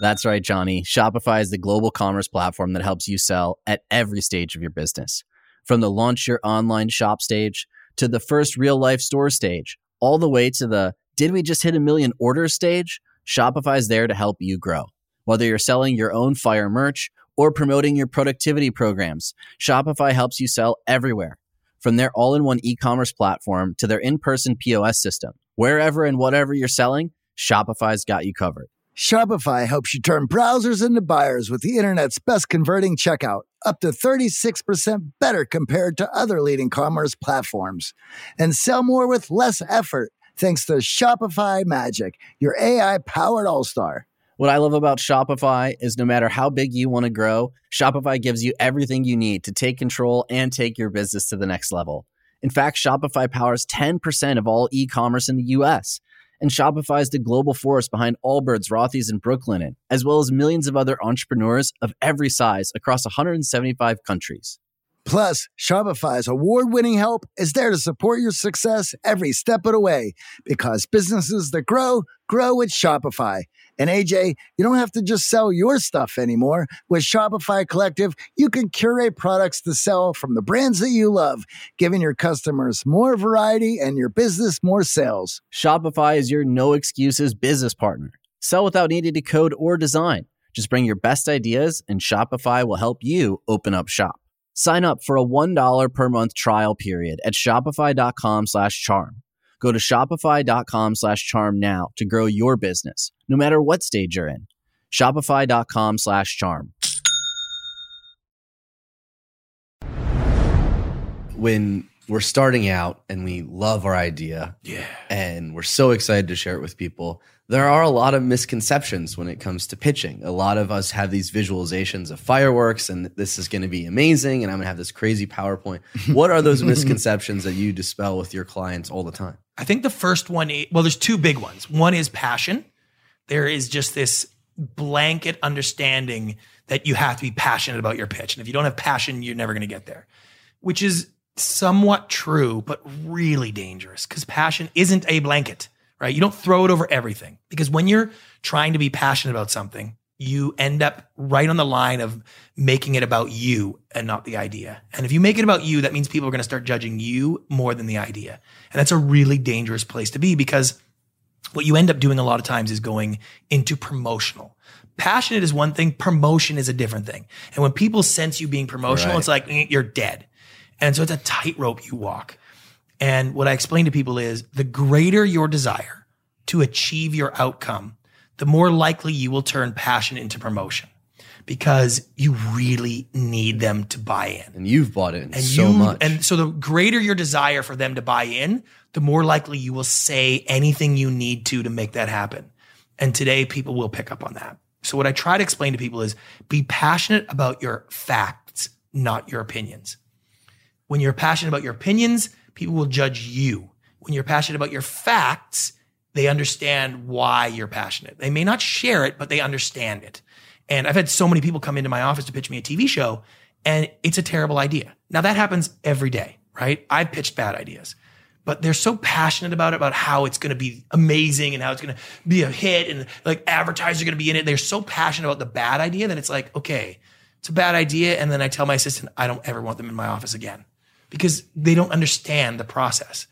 That's right, Johnny. Shopify is the global commerce platform that helps you sell at every stage of your business. From the launch your online shop stage to the first real life store stage, all the way to the did we just hit a million orders stage? Shopify is there to help you grow. Whether you're selling your own fire merch or promoting your productivity programs, Shopify helps you sell everywhere. From their all in one e commerce platform to their in person POS system, wherever and whatever you're selling, Shopify's got you covered. Shopify helps you turn browsers into buyers with the internet's best converting checkout, up to 36% better compared to other leading commerce platforms. And sell more with less effort. Thanks to Shopify Magic, your AI powered all star. What I love about Shopify is no matter how big you want to grow, Shopify gives you everything you need to take control and take your business to the next level. In fact, Shopify powers 10% of all e commerce in the US. And Shopify is the global force behind Allbirds, Rothy's, and Brooklinen, as well as millions of other entrepreneurs of every size across 175 countries. Plus, Shopify's award winning help is there to support your success every step of the way because businesses that grow, grow with Shopify. And AJ, you don't have to just sell your stuff anymore. With Shopify Collective, you can curate products to sell from the brands that you love, giving your customers more variety and your business more sales. Shopify is your no excuses business partner. Sell without needing to code or design. Just bring your best ideas, and Shopify will help you open up shop. Sign up for a $1 per month trial period at shopify.com slash charm. Go to shopify.com slash charm now to grow your business, no matter what stage you're in. Shopify.com slash charm. When we're starting out and we love our idea Yeah. and we're so excited to share it with people, there are a lot of misconceptions when it comes to pitching. A lot of us have these visualizations of fireworks and this is going to be amazing and I'm going to have this crazy PowerPoint. [laughs] What are those misconceptions that you dispel with your clients all the time? I think the first one, i- well, there's two big ones. One is passion. There is just this blanket understanding that you have to be passionate about your pitch. And if you don't have passion, you're never going to get there, which is somewhat true, but really dangerous because passion isn't a blanket, right? You don't throw it over everything because when you're trying to be passionate about something, you end up right on the line of making it about you and not the idea. And if you make it about you, that means people are going to start judging you more than the idea. And that's a really dangerous place to be because what you end up doing a lot of times is going into promotional. Passionate is one thing, promotion is a different thing. And when people sense you being promotional, Right. it's like eh, you're dead. And so it's a tightrope you walk. And what I explain to people is the greater your desire to achieve your outcome, the more likely you will turn passion into promotion because you really need them to buy in And you've bought in and so you, much. And so the greater your desire for them to buy in, the more likely you will say anything you need to to make that happen. And today people will pick up on that. So what I try to explain to people is be passionate about your facts, not your opinions. When you're passionate about your opinions, people will judge you. When you're passionate about your facts, they understand why you're passionate. They may not share it, but they understand it. And I've had so many people come into my office to pitch me a TV show, and it's a terrible idea. Now that happens every day, right? I've pitched bad ideas, but they're so passionate about it, about how it's going to be amazing and how it's going to be a hit and like advertisers are going to be in it. They're so passionate about the bad idea that it's like, okay, it's a bad idea. And then I tell my assistant, I don't ever want them in my office again because they don't understand the process.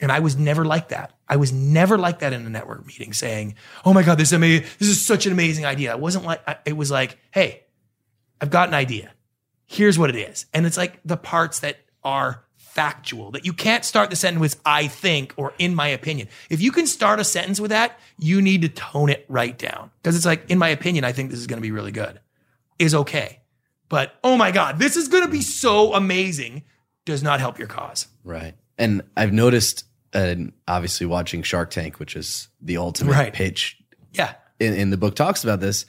And I was never like that. I was never like that in a network meeting saying, "Oh my god, this is amazing. This is such an amazing idea." I wasn't like it was like, "Hey, I've got an idea. Here's what it is." And it's like the parts that are factual that you can't start the sentence with "I think" or "in my opinion." If you can start a sentence with that, you need to tone it right down because it's like, "In my opinion, I think this is going to be really good." Is okay. But, "Oh my god, this is going to be so amazing." Does not help your cause. Right. And I've noticed, and obviously watching Shark Tank, which is the ultimate Right. pitch, Yeah. in, in the book talks about this.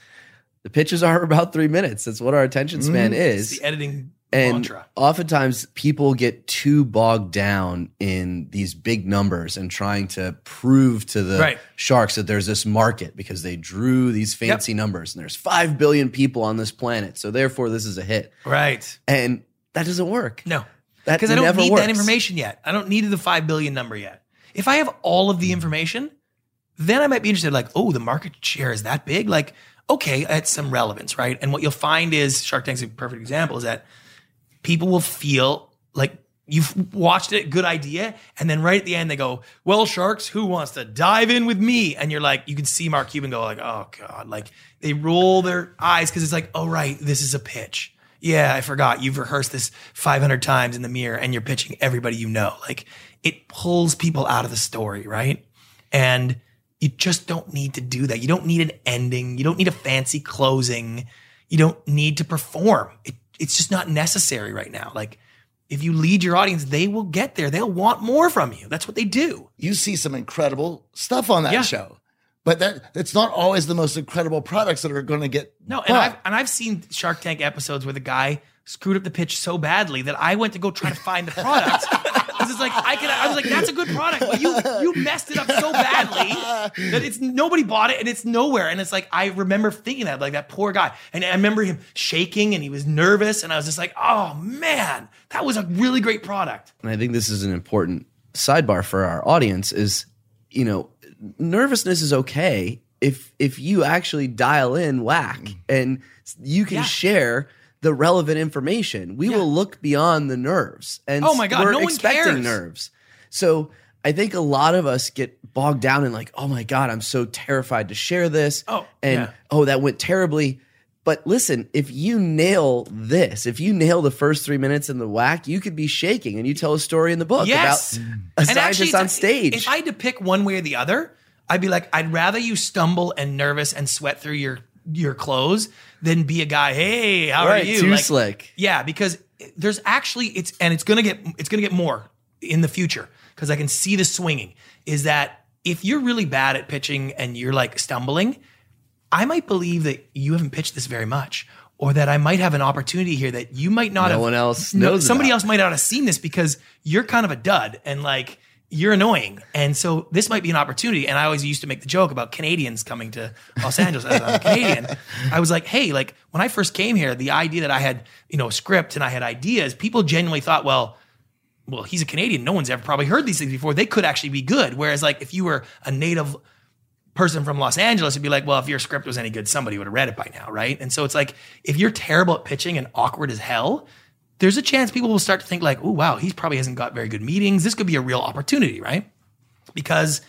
The pitches are [laughs] about three minutes. That's what our attention mm-hmm. span It's is. the editing And mantra. oftentimes people get too bogged down in these big numbers and trying to prove to the Right. sharks that there's this market because they drew these fancy numbers and there's 5 billion people on this planet. So therefore this is a hit. Right. And that doesn't work. No. Because I don't need works. that information yet. I don't need the 5 billion number yet. If I have all of the information, then I might be interested, like, oh, the market share is that big? Like, okay, that's some relevance, right? And what you'll find is Shark Tank's a perfect example is that people will feel like you've watched it, good idea. And then right at the end, they go, well, sharks, who wants to dive in with me? And you're like, you can see Mark Cuban go like, oh God, like they roll their eyes because it's like, oh, right, this is a pitch. Yeah, I forgot. You've rehearsed this 500 times in the mirror and you're pitching everybody you know. Like it pulls people out of the story, right? And you just don't need to do that. You don't need an ending. You don't need a fancy closing. You don't need to perform. It, it's just not necessary right now. Like if you lead your audience, they will get there. They'll want more from you. That's what they do. You see some incredible stuff on that Yeah. show, but that it's not always the most incredible products that are going to get. No, and bought. I've and I've seen Shark Tank episodes where the guy screwed up the pitch so badly that I went to go try to find the product. [laughs] Because it's like I could, I was like, that's a good product, but you you messed it up so badly that it's nobody bought it and it's nowhere. And it's like I remember thinking that like that poor guy, and I remember him shaking and he was nervous, and I was just like, oh man, that was a really great product. and I think this is an important sidebar for our audience is, you know, nervousness is okay if if you actually dial in WHAC mm-hmm. and you can Yeah. share the relevant information. We Yeah. will look beyond the nerves. And Oh my God, we're no one expecting cares. nerves. So I think a lot of us get bogged down in like, oh my God, I'm so terrified to share this. Oh, and yeah. oh, that went terribly. But listen, if you nail this, if you nail the first three minutes in the WHAC, you could be shaking and you tell a story in the book Yes. about a And scientist it's- on stage. If I had to pick one way or the other, I'd be like, I'd rather you stumble and nervous and sweat through your your clothes than be a guy. Hey, how right, are you? too Like, slick. Yeah, because there's actually it's and it's gonna get it's gonna get more in the future because I can see the swinging. Is that if you're really bad at pitching and you're like stumbling, I might believe that you haven't pitched this very much. Or that I might have an opportunity here that you might not No have. one else no- knows somebody about. else might not have seen this because you're kind of a dud and like you're annoying. And so this might be an opportunity. And I always used to make the joke about Canadians coming to Los Angeles as I'm a Canadian. [laughs] I was like, hey, like when I first came here, the idea that I had, you know, a script and I had ideas, people genuinely thought, well, well, he's a Canadian. No one's ever probably heard these things before. They could actually be good. Whereas, like, if you were a native person from Los Angeles, it'd be like, well, if your script was any good, somebody would have read it by now, right? And so it's like, if you're terrible at pitching and awkward as hell, there's a chance people will start to think like, oh, wow, he probably hasn't got very good meetings. This could be a real opportunity, right? Because,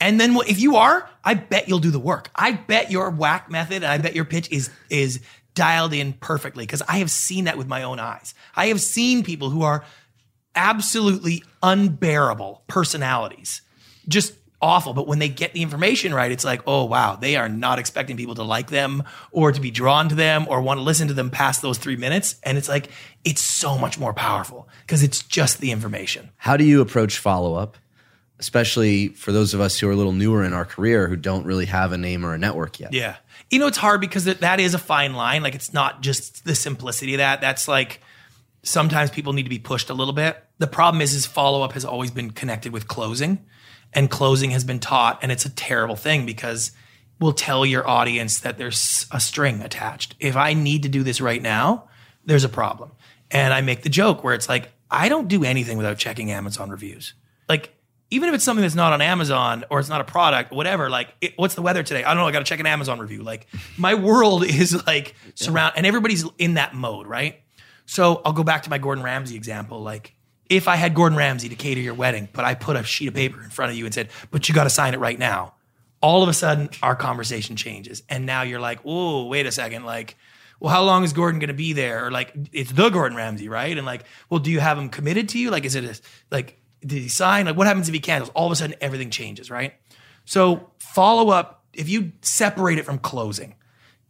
and then if you are, I bet you'll do the work. I bet your WHAC method and I bet your pitch is is dialed in perfectly because I have seen that with my own eyes. I have seen people who are absolutely unbearable personalities, just awful. But when they get the information right, it's like, oh wow, they are not expecting people to like them or to be drawn to them or want to listen to them past those three minutes. And it's like, it's so much more powerful because it's just the information. How do you approach follow up, especially for those of us who are a little newer in our career who don't really have a name or a network yet? Yeah. You know, it's hard because that, is a fine line. Like, it's not just the simplicity of that. That's like sometimes people need to be pushed a little bit. The problem is, is follow up has always been connected with closing, and closing has been taught, and it's a terrible thing because we'll tell your audience that there's a string attached. If I need to do this right now, there's a problem. And I make the joke where it's like, I don't do anything without checking Amazon reviews. Like, even if it's something that's not on Amazon or it's not a product, whatever, like, it, what's the weather today? I don't know. I got to check an Amazon review. Like, my world [laughs] is like surround, and everybody's in that mode, right? So I'll go back to my Gordon Ramsay example. Like, if I had Gordon Ramsay to cater your wedding, but I put a sheet of paper in front of you and said, but you got to sign it right now, all of a sudden our conversation changes. And now you're like, oh, wait a second. Like, well, how long is Gordon going to be there? Or like, it's the Gordon Ramsay, right? And like, well, do you have him committed to you? Like, is it a, like, did he sign? Like, what happens if he cancels? All of a sudden, everything changes, right? So follow up, if you separate it from closing,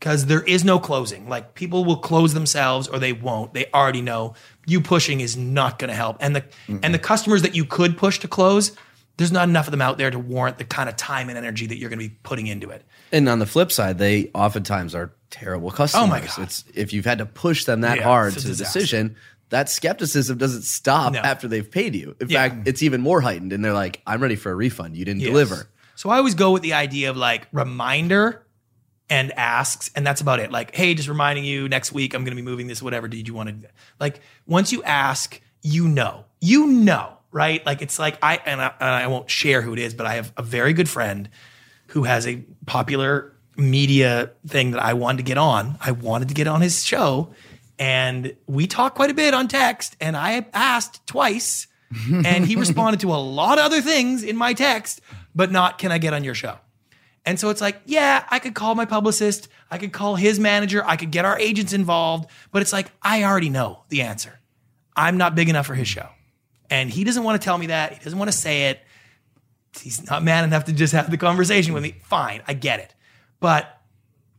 because there is no closing. Like people will close themselves or they won't. They already know you pushing is not going to help. And the and the customers that you could push to close, there's not enough of them out there to warrant the kind of time and energy that you're going to be putting into it. And on the flip side, they oftentimes are terrible customers. Oh my God. It's if you've had to push them that Yeah, hard to the decision, that skepticism doesn't stop No. after they've paid you. In Yeah. fact, it's even more heightened and they're like, I'm ready for a refund. You didn't Yes. deliver. So I always go with the idea of like reminder and asks, and that's about it. Like, hey, just reminding you next week I'm going to be moving this. Whatever did you want to? Like, once you ask, you know, you know, right? Like, it's like I and I, and I won't share who it is, but I have a very good friend who has a popular media thing that I wanted to get on. I wanted to get on his show, and we talked quite a bit on text. And I asked twice, [laughs] and he responded to a lot of other things in my text, but not "Can I get on your show?" And so it's like, yeah, I could call my publicist, I could call his manager, I could get our agents involved, but it's like I already know the answer. I'm not big enough for his show. And he doesn't want to tell me that. He doesn't want to say it. He's not man enough to just have the conversation with me. Fine, I get it. But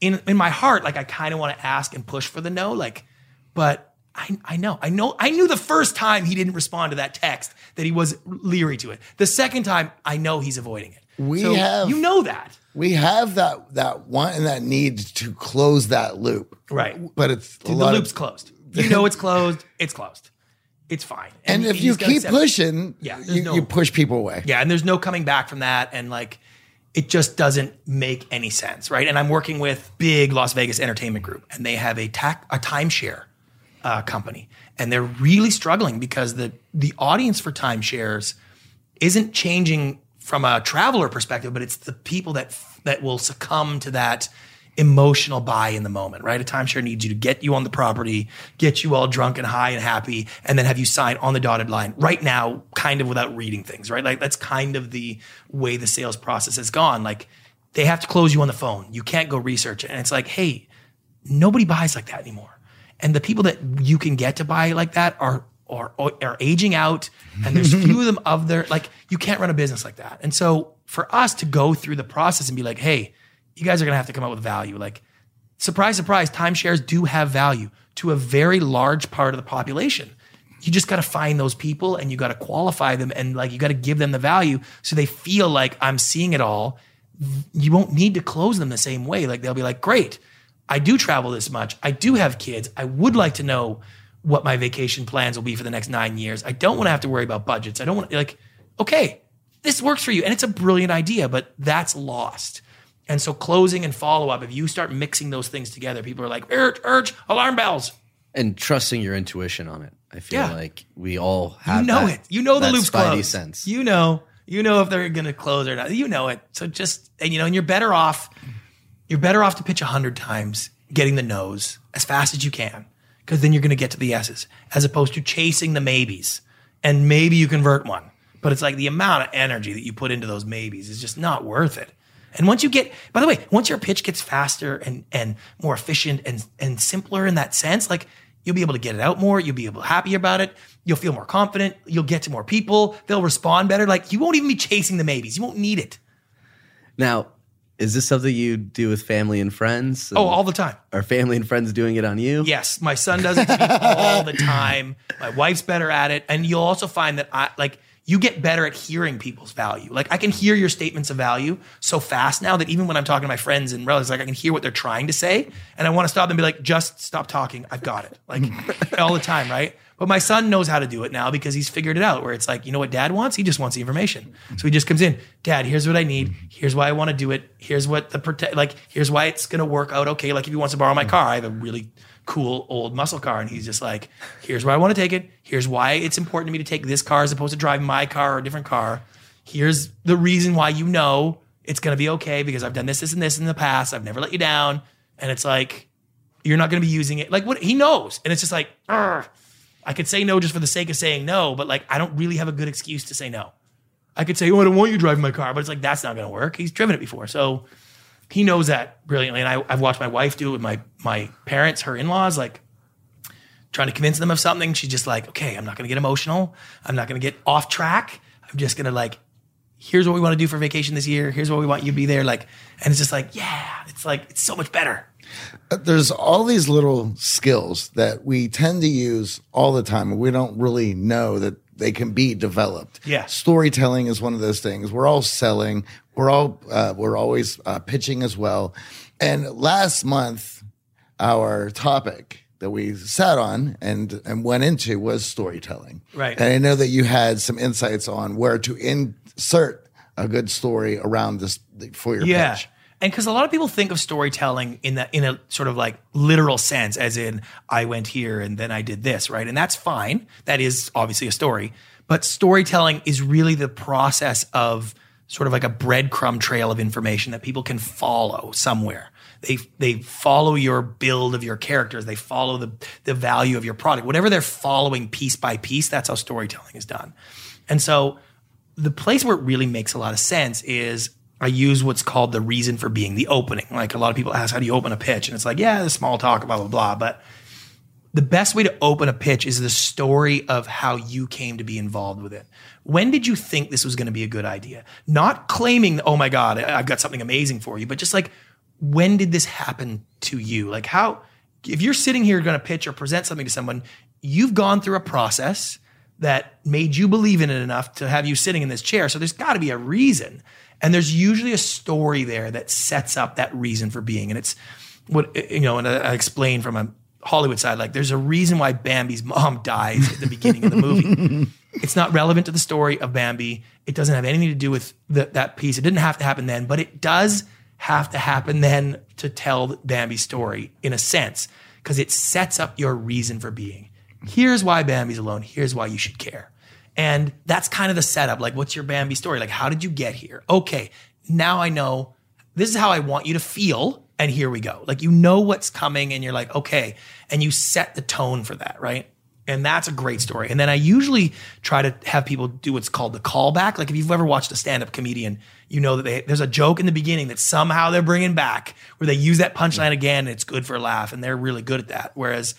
in in my heart, like I kind of want to ask and push for the no, like, but I, I know, I know, I knew the first time he didn't respond to that text that he was leery to it. The second time, I know he's avoiding it. We So have- you know that, We have that that want and that need to close that loop, right? but it's the loop's of, closed. You know it's closed. It's closed. It's fine. and if he's you keep it. pushing, Yeah, you, no- you push people away. Yeah, and there's no coming back from that. And like, it just doesn't make any sense, right? And I'm working with big Las Vegas entertainment group, and they have a a timeshare uh, company, and they're really struggling because the the audience for timeshares isn't changing from a traveler perspective, but it's the people that that will succumb to that emotional buy in the moment, right? A timeshare needs you to get you on the property, get you all drunk and high and happy, and then have you sign on the dotted line right now, kind of without reading things, right? Like that's kind of the way the sales process has gone. Like they have to close you on the phone. You can't go research it. And it's like, hey, nobody buys like that anymore. And the people that you can get to buy like that are are, are aging out, and there's few of them of their like you can't run a business like that. And so for us to go through the process and be like, hey, you guys are gonna have to come up with value. Like, surprise, surprise, timeshares do have value to a very large part of the population. You just got to find those people and you got to qualify them and like you got to give them the value so they feel like I'm seeing it all. You won't need to close them the same way. Like they'll be like, great, I do travel this much. I do have kids. I would like to know what my vacation plans will be for the next nine years. I don't want to have to worry about budgets. I don't want like, okay, this works for you. And it's a brilliant idea, but that's lost. And so closing and follow up, if you start mixing those things together, people are like, urge, urge, alarm bells. and trusting your intuition on it. I feel Yeah. like we all have. You know that- it. You know the loop's closed. sense. You know. You know if they're going to close or not. You know it. So just and you know, and you're better off. You're better off to pitch a hundred times, getting the no's as fast as you can, because then you're going to get to the yeses, as opposed to chasing the maybes. And maybe you convert one, but it's like the amount of energy that you put into those maybes is just not worth it. And once you get, by the way, once your pitch gets faster and and more efficient and and simpler in that sense, like you'll be able to get it out more. You'll be able happy about it. You'll feel more confident. You'll get to more people. They'll respond better. Like you won't even be chasing the maybes. You won't need it. Now, is this something you do with family and friends? Oh, all the time. are family and friends doing it on you? Yes, my son does it to me all the [laughs] time. My wife's better at it, and you'll also find that I like you get better at hearing people's value. Like I can hear your statements of value so fast now that even when I'm talking to my friends and relatives, like I can hear what they're trying to say, and I want to stop and be like, "Just stop talking. I've got it." Like [laughs] all the time, right? But my son knows how to do it now because he's figured it out. Where it's like, you know what dad wants? He just wants the information. So he just comes in, Dad, here's what I need. Here's why I want to do it. Here's what the protect, like, here's why it's gonna work out okay. Like if he wants to borrow my car, I have a really cool old muscle car, and he's just like, here's where I want to take it. Here's why it's important to me to take this car as opposed to driving my car or a different car. Here's the reason why you know it's gonna be okay because I've done this, this, and this in the past. I've never let you down, and it's like you're not going to be using it. Like what he knows. And it's just like, "Argh." I could say no just for the sake of saying no, but like I don't really have a good excuse to say no. I could say, oh, I don't want you driving my car, but it's like that's not going to work. He's driven it before, so he knows that brilliantly. And I, I've watched my wife do it with my my parents, her in laws, like trying to convince them of something. She's just like, okay, I'm not going to get emotional. I'm not going to get off track. I'm just going to like, here's what we want to do for vacation this year. Here's what we want you to be there. Like, and it's just like, yeah, it's like it's so much better. Uh, there's all these little skills that we tend to use all the time and we don't really know that they can be developed Yeah. storytelling is one of those things we're all selling we're all uh, we're always uh, pitching as well and last month our topic that we sat on and and went into was storytelling Right. and i know that you had some insights on where to insert a good story around this for your yeah. pitch And because a lot of people think of storytelling in that in a sort of like literal sense, as in I went here and then I did this, right? And that's fine. That is obviously a story. But storytelling is really the process of sort of like a breadcrumb trail of information that people can follow somewhere. They they follow your build of your characters. They follow the the value of your product. Whatever they're following piece by piece, that's how storytelling is done. And so the place where it really makes a lot of sense is I use what's called the reason for being, the opening. Like a lot of people ask, how do you open a pitch? And it's like, yeah, the small talk, blah, blah, blah. But the best way to open a pitch is the story of how you came to be involved with it. When did you think this was going to be a good idea? Not claiming, oh my God, I've got something amazing for you, but just like, when did this happen to you? Like, how, if you're sitting here going to pitch or present something to someone, you've gone through a process that made you believe in it enough to have you sitting in this chair. So there's got to be a reason. And there's usually a story there that sets up that reason for being. And it's what, you know, and I explain from a Hollywood side, like there's a reason why Bambi's [laughs] mom dies at the beginning of the movie. [laughs] it's not relevant to the story of Bambi. It doesn't have anything to do with the, that piece. It didn't have to happen then, but it does have to happen then to tell Bambi's story in a sense, because it sets up your reason for being. Here's why Bambi's alone. Here's why you should care. And that's kind of the setup. Like, what's your Bambi story? Like, how did you get here? Okay, now I know this is how I want you to feel. And here we go. Like, you know what's coming, and you're like, okay. And you set the tone for that, right? And that's a great story. And then I usually try to have people do what's called the callback. Like if you've ever watched a stand-up comedian, you know that they, there's a joke in the beginning that somehow they're bringing back where they use that punchline again and it's good for a laugh. And they're really good at that. Whereas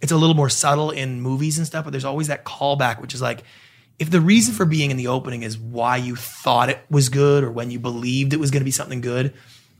it's a little more subtle in movies and stuff, but there's always that callback, which is like, if the reason for being in the opening is why you thought it was good or when you believed it was going to be something good,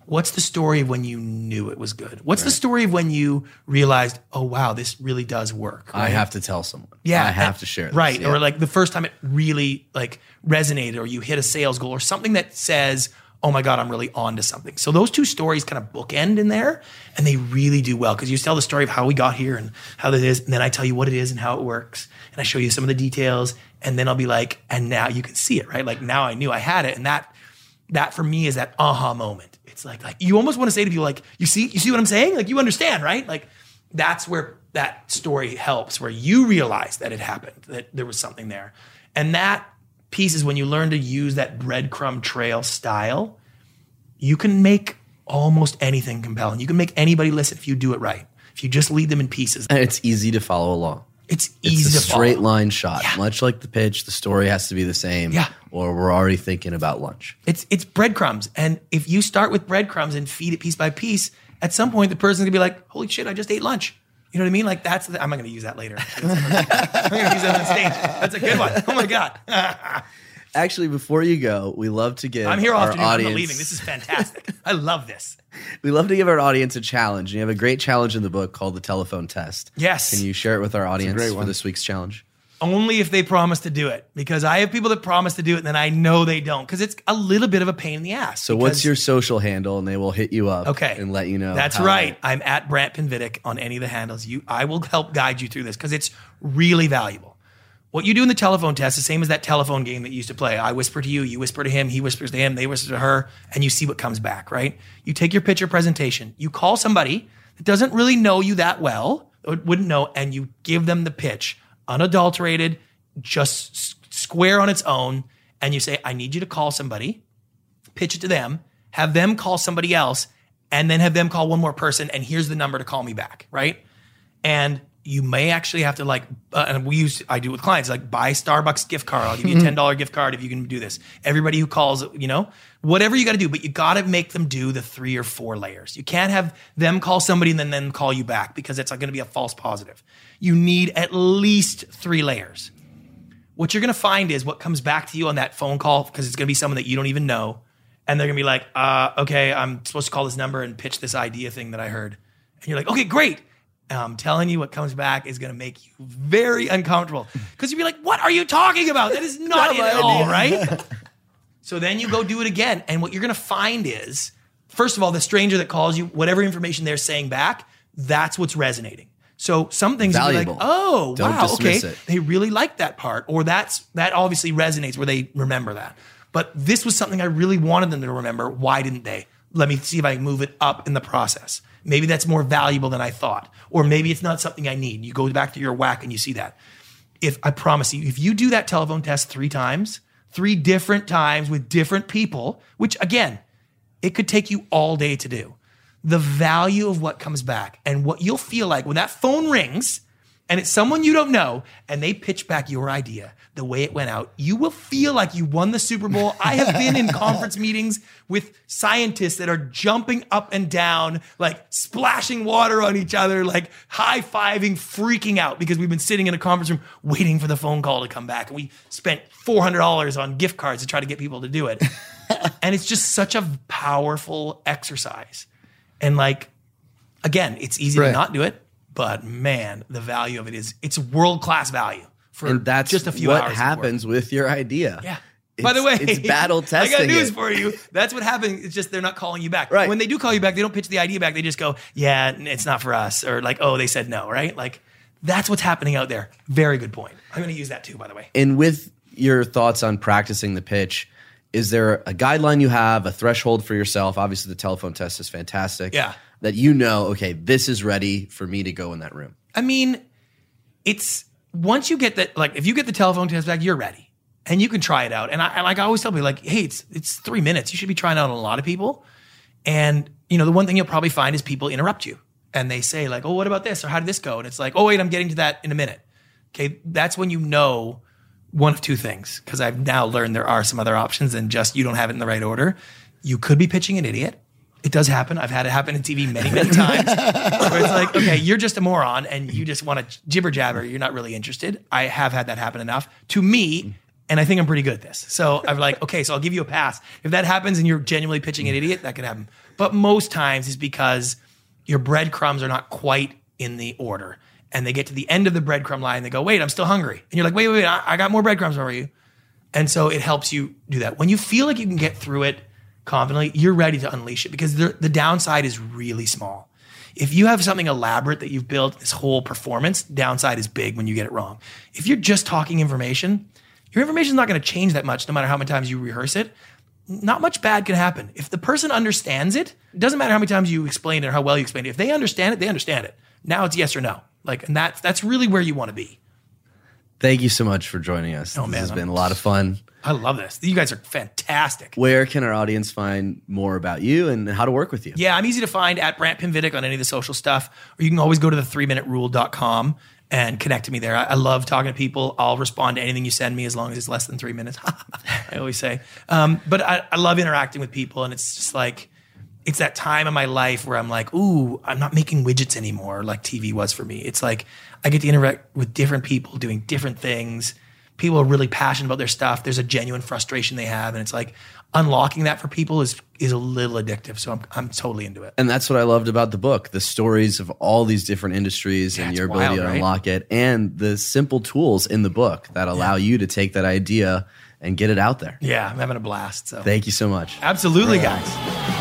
What's the story of when you knew it was good? What's the story of when you realized, oh wow, this really does work? I have to tell someone. Yeah, I have to share this. Right, Yeah. or like the first time it really like resonated, or you hit a sales goal, or something that says, "Oh my god, I'm really on to something." So those two stories kind of bookend in there, and they really do well because you tell the story of how we got here and how that is, and then I tell you what it is and how it works, and I show you some of the details, and then I'll be like, "And now you can see it, right? Like now I knew I had it," and that that for me is that aha moment. It's like like you almost want to say to people like, "You see, you see what I'm saying? Like you understand, right?" Like that's where that story helps, where you realize that it happened, that there was something there. And that piece is when you learn to use that breadcrumb trail style, you can make almost anything compelling. You can make anybody listen if you do it right. If you just lead them in pieces, and it's easy to follow along. It's easy It's a to straight follow. line shot. Yeah. Much like the pitch, the story has to be the same. Yeah. Or we're already thinking about lunch. It's it's breadcrumbs, and if you start with breadcrumbs and feed it piece by piece, at some point the person's gonna be like, "Holy shit, I just ate lunch." You know what I mean? Like that's. The, I'm not gonna use that later. [laughs] I'm gonna use that on stage. That's a good one. Oh my god. [laughs] Actually, before you go, we love to give I'm here all our afternoon. I'm leaving. This is fantastic. I love this. We love to give our audience a challenge. And you have a great challenge in the book called the telephone test. Yes. Can you share it with our audience great for this week's challenge? Only if they promise to do it, because I have people that promise to do it, and then I know they don't, because it's a little bit of a pain in the ass. So, what's your social handle? And they will hit you up Okay. and let you know. That's how- right. I'm at Brant Pinvidic on any of the handles. You, I will help guide you through this because it's really valuable. What you do in the telephone test is the same as that telephone game that you used to play. I whisper to you, you whisper to him, he whispers to him, they whisper to her, and you see what comes back, right? You take your picture presentation, you call somebody that doesn't really know you that well, wouldn't know, and you give them the pitch, unadulterated, just square on its own, and you say, I need you to call somebody pitch it to them, have them call somebody else, and then have them call one more person, and here's the number to call me back, right? And you may actually have to like, uh, and we use, I do with clients, like buy Starbucks gift card. I'll give you a ten dollar gift card if you can do this. Everybody who calls, you know, whatever you got to do, but you got to make them do the three or four layers. You can't have them call somebody and then then call you back because it's going to be a false positive. You need at least three layers what you're going to find is what comes back to you on that phone call because it's going to be someone that you don't even know and they're going to be like uh, okay i'm supposed to call this number and pitch this idea thing that i heard and you're like okay great i'm telling you what comes back is going to make you very uncomfortable because you'll be like what are you talking about that is not it at all right [laughs] so then you go do it again. And what you're going to find is, first of all, the stranger that calls you, whatever information they're saying back, that's what's resonating. So some things you'll like, oh, Don't wow, okay. it. They really like that part. Or that's that obviously resonates where they remember that. But this was something I really wanted them to remember. Why didn't they? Let me see if I can move it up in the process. Maybe that's more valuable than I thought. Or maybe it's not something I need. You go back to your WHAC and you see that if I promise you, if you do that telephone test three times, three different times with different people, which again, it could take you all day to do, the value of what comes back and what you'll feel like when that phone rings and it's someone you don't know and they pitch back your idea the way it went out, you will feel like you won the Super Bowl. I have been in [laughs] conference meetings with scientists that are jumping up and down, like splashing water on each other, like high fiving, freaking out because we've been sitting in a conference room waiting for the phone call to come back. And we spent $400 on gift cards to try to get people to do it. [laughs] and it's just such a powerful exercise. And like, again, it's easy Right. to not do it. But man, the value of it is it's world class value for and that's just a few what hours. of happens with your idea. Yeah. By the way, it's battle [laughs] I got news it. for you. That's what happens. It's just they're not calling you back. Right. When they do call you back, they don't pitch the idea back. They just go, "Yeah, it's not for us," or like, "Oh, they said no." Right? Like that's what's happening out there. Very good point. I'm going to use that too. By the way. And with your thoughts on practicing the pitch, is there a guideline you have, a threshold for yourself? Obviously, the telephone test is fantastic. Yeah. That you know, okay, this is ready for me to go in that room. I mean, it's once you get that, like if you get the telephone test back, you're ready and you can try it out. And I like I always tell people, like, hey, it's it's three minutes. You should be trying out on a lot of people. And you know, the one thing you'll probably find is people interrupt you and they say like, oh, what about this or how did this go? And it's like, oh wait, I'm getting to that in a minute. Okay, that's when you know one of two things because I've now learned there are some other options than just you don't have it in the right order. You could be pitching an idiot. It does happen. I've had it happen in TV many, many [laughs] times. where it's like, okay, you're just a moron and you just want to jibber jabber. You're not really interested. I have had that happen enough to me, and I think I'm pretty good at this. So I'm like, okay, so I'll give you a pass. If that happens and you're genuinely pitching an idiot, that could happen. But most times is because your breadcrumbs are not quite in the order. And they get to the end of the breadcrumb line and they go, wait, I'm still hungry. And you're like, wait, wait, wait, I, I got more breadcrumbs for you. And so it helps you do that. When you feel like you can get through it confidently, you're ready to unleash it because the, the downside is really small. If you have something elaborate that you've built, this whole performance, downside is big when you get it wrong. If you're just talking information, your information is not going to change that much no matter how many times you rehearse it. Not much bad can happen. If the person understands it, it doesn't matter how many times you explain it or how well you explain it. If they understand it, they understand it. Now it's yes or no. Like, and that's that's really where you want to be. Thank you so much for joining us. Oh, this man, has I'm- been a lot of fun. I love this. You guys are fantastic. Where can our audience find more about you and how to work with you? Yeah, I'm easy to find at Brant Pinvidic on any of the social stuff, or you can always go to the three minute rule.com and connect to me there. I, I love talking to people. I'll respond to anything you send me as long as it's less than three minutes. [laughs] I always say. Um, but I, I love interacting with people, and it's just like, it's that time in my life where I'm like, ooh, I'm not making widgets anymore like TV was for me. It's like I get to interact with different people doing different things. People are really passionate about their stuff. There's a genuine frustration they have, and it's like unlocking that for people is is a little addictive. So I'm I'm totally into it. And that's what I loved about the book the stories of all these different industries Yeah, and your ability wild, to right? unlock it, and the simple tools in the book that allow you to take that idea and get it out there. Yeah, I'm having a blast. So Thank you so much. absolutely, guys.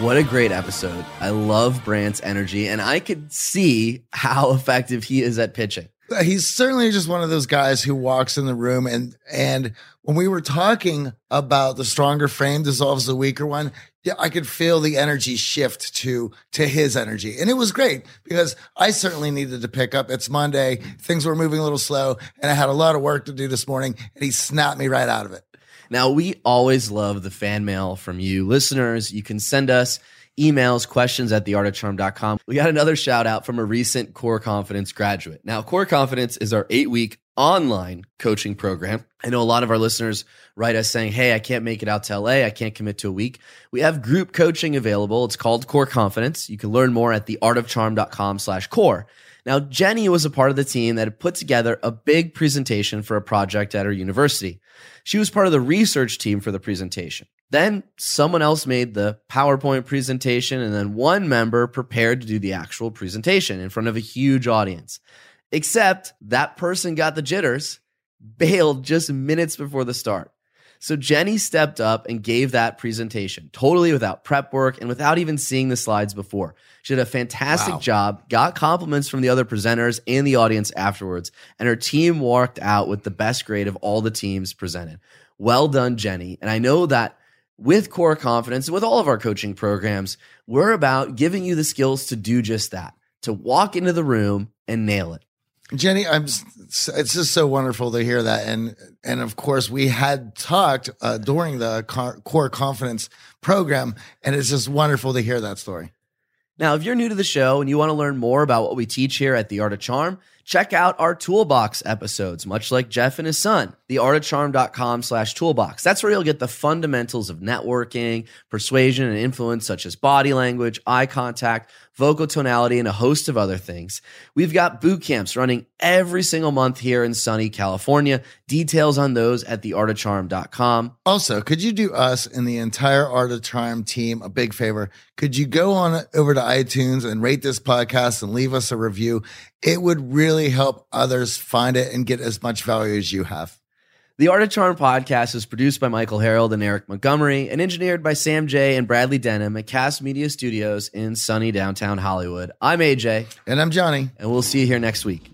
What a great episode. I love Brant's energy, and I could see how [laughs] effective he is at pitching. he's certainly just one of those guys who walks in the room and and when we were talking about the stronger frame dissolves the weaker one yeah i could feel the energy shift to to his energy and it was great because i certainly needed to pick up it's monday things were moving a little slow and i had a lot of work to do this morning and he snapped me right out of it Now, we always love the fan mail from you listeners. You can send us emails, questions at theartofcharm.com. We got another shout out from a recent Core Confidence graduate. Now, Core Confidence is our eight week online coaching program. I know a lot of our listeners write us saying, Hey, I can't make it out to LA. I can't commit to a week. We have group coaching available. It's called Core Confidence. You can learn more at theartofcharm.com slash core. Now, Jenny was a part of the team that had put together a big presentation for a project at her university. She was part of the research team for the presentation. Then someone else made the PowerPoint presentation, and then one member prepared to do the actual presentation in front of a huge audience. Except that person got the jitters, bailed just minutes before the start. So Jenny stepped up and gave that presentation totally without prep work and without even seeing the slides before. She did a fantastic Wow. job, got compliments from the other presenters and the audience afterwards, and her team walked out with the best grade of all the teams presented. Well done, Jenny. And I know that with Core Confidence and with all of our coaching programs, we're about giving you the skills to do just that, to walk into the room and nail it. Jenny, I'm. It's just so wonderful to hear that, and and of course we had talked uh, during the car, core confidence program, and it's just wonderful to hear that story. Now, if you're new to the show and you want to learn more about what we teach here at The Art of Charm, Check out our toolbox episodes, much like Jeff and his son, theartofcharm.com slash toolbox. That's where you'll get the fundamentals of networking, persuasion, and influence, such as body language, eye contact, vocal tonality, and a host of other things. We've got boot camps running every single month here in sunny California. Details on those at theartofcharm.com. Also, could you do us and the entire Art of Charm team a big favor? Could you go on over to iTunes and rate this podcast and leave us a review? It would really help others find it and get as much value as you have. The Art of Charm podcast is produced by Michael Harold and Eric Montgomery and engineered by Sam J. and Bradley Denham at Cast Media Studios in sunny downtown Hollywood. I'm AJ, And I'm Johnny. and we'll see you here next week.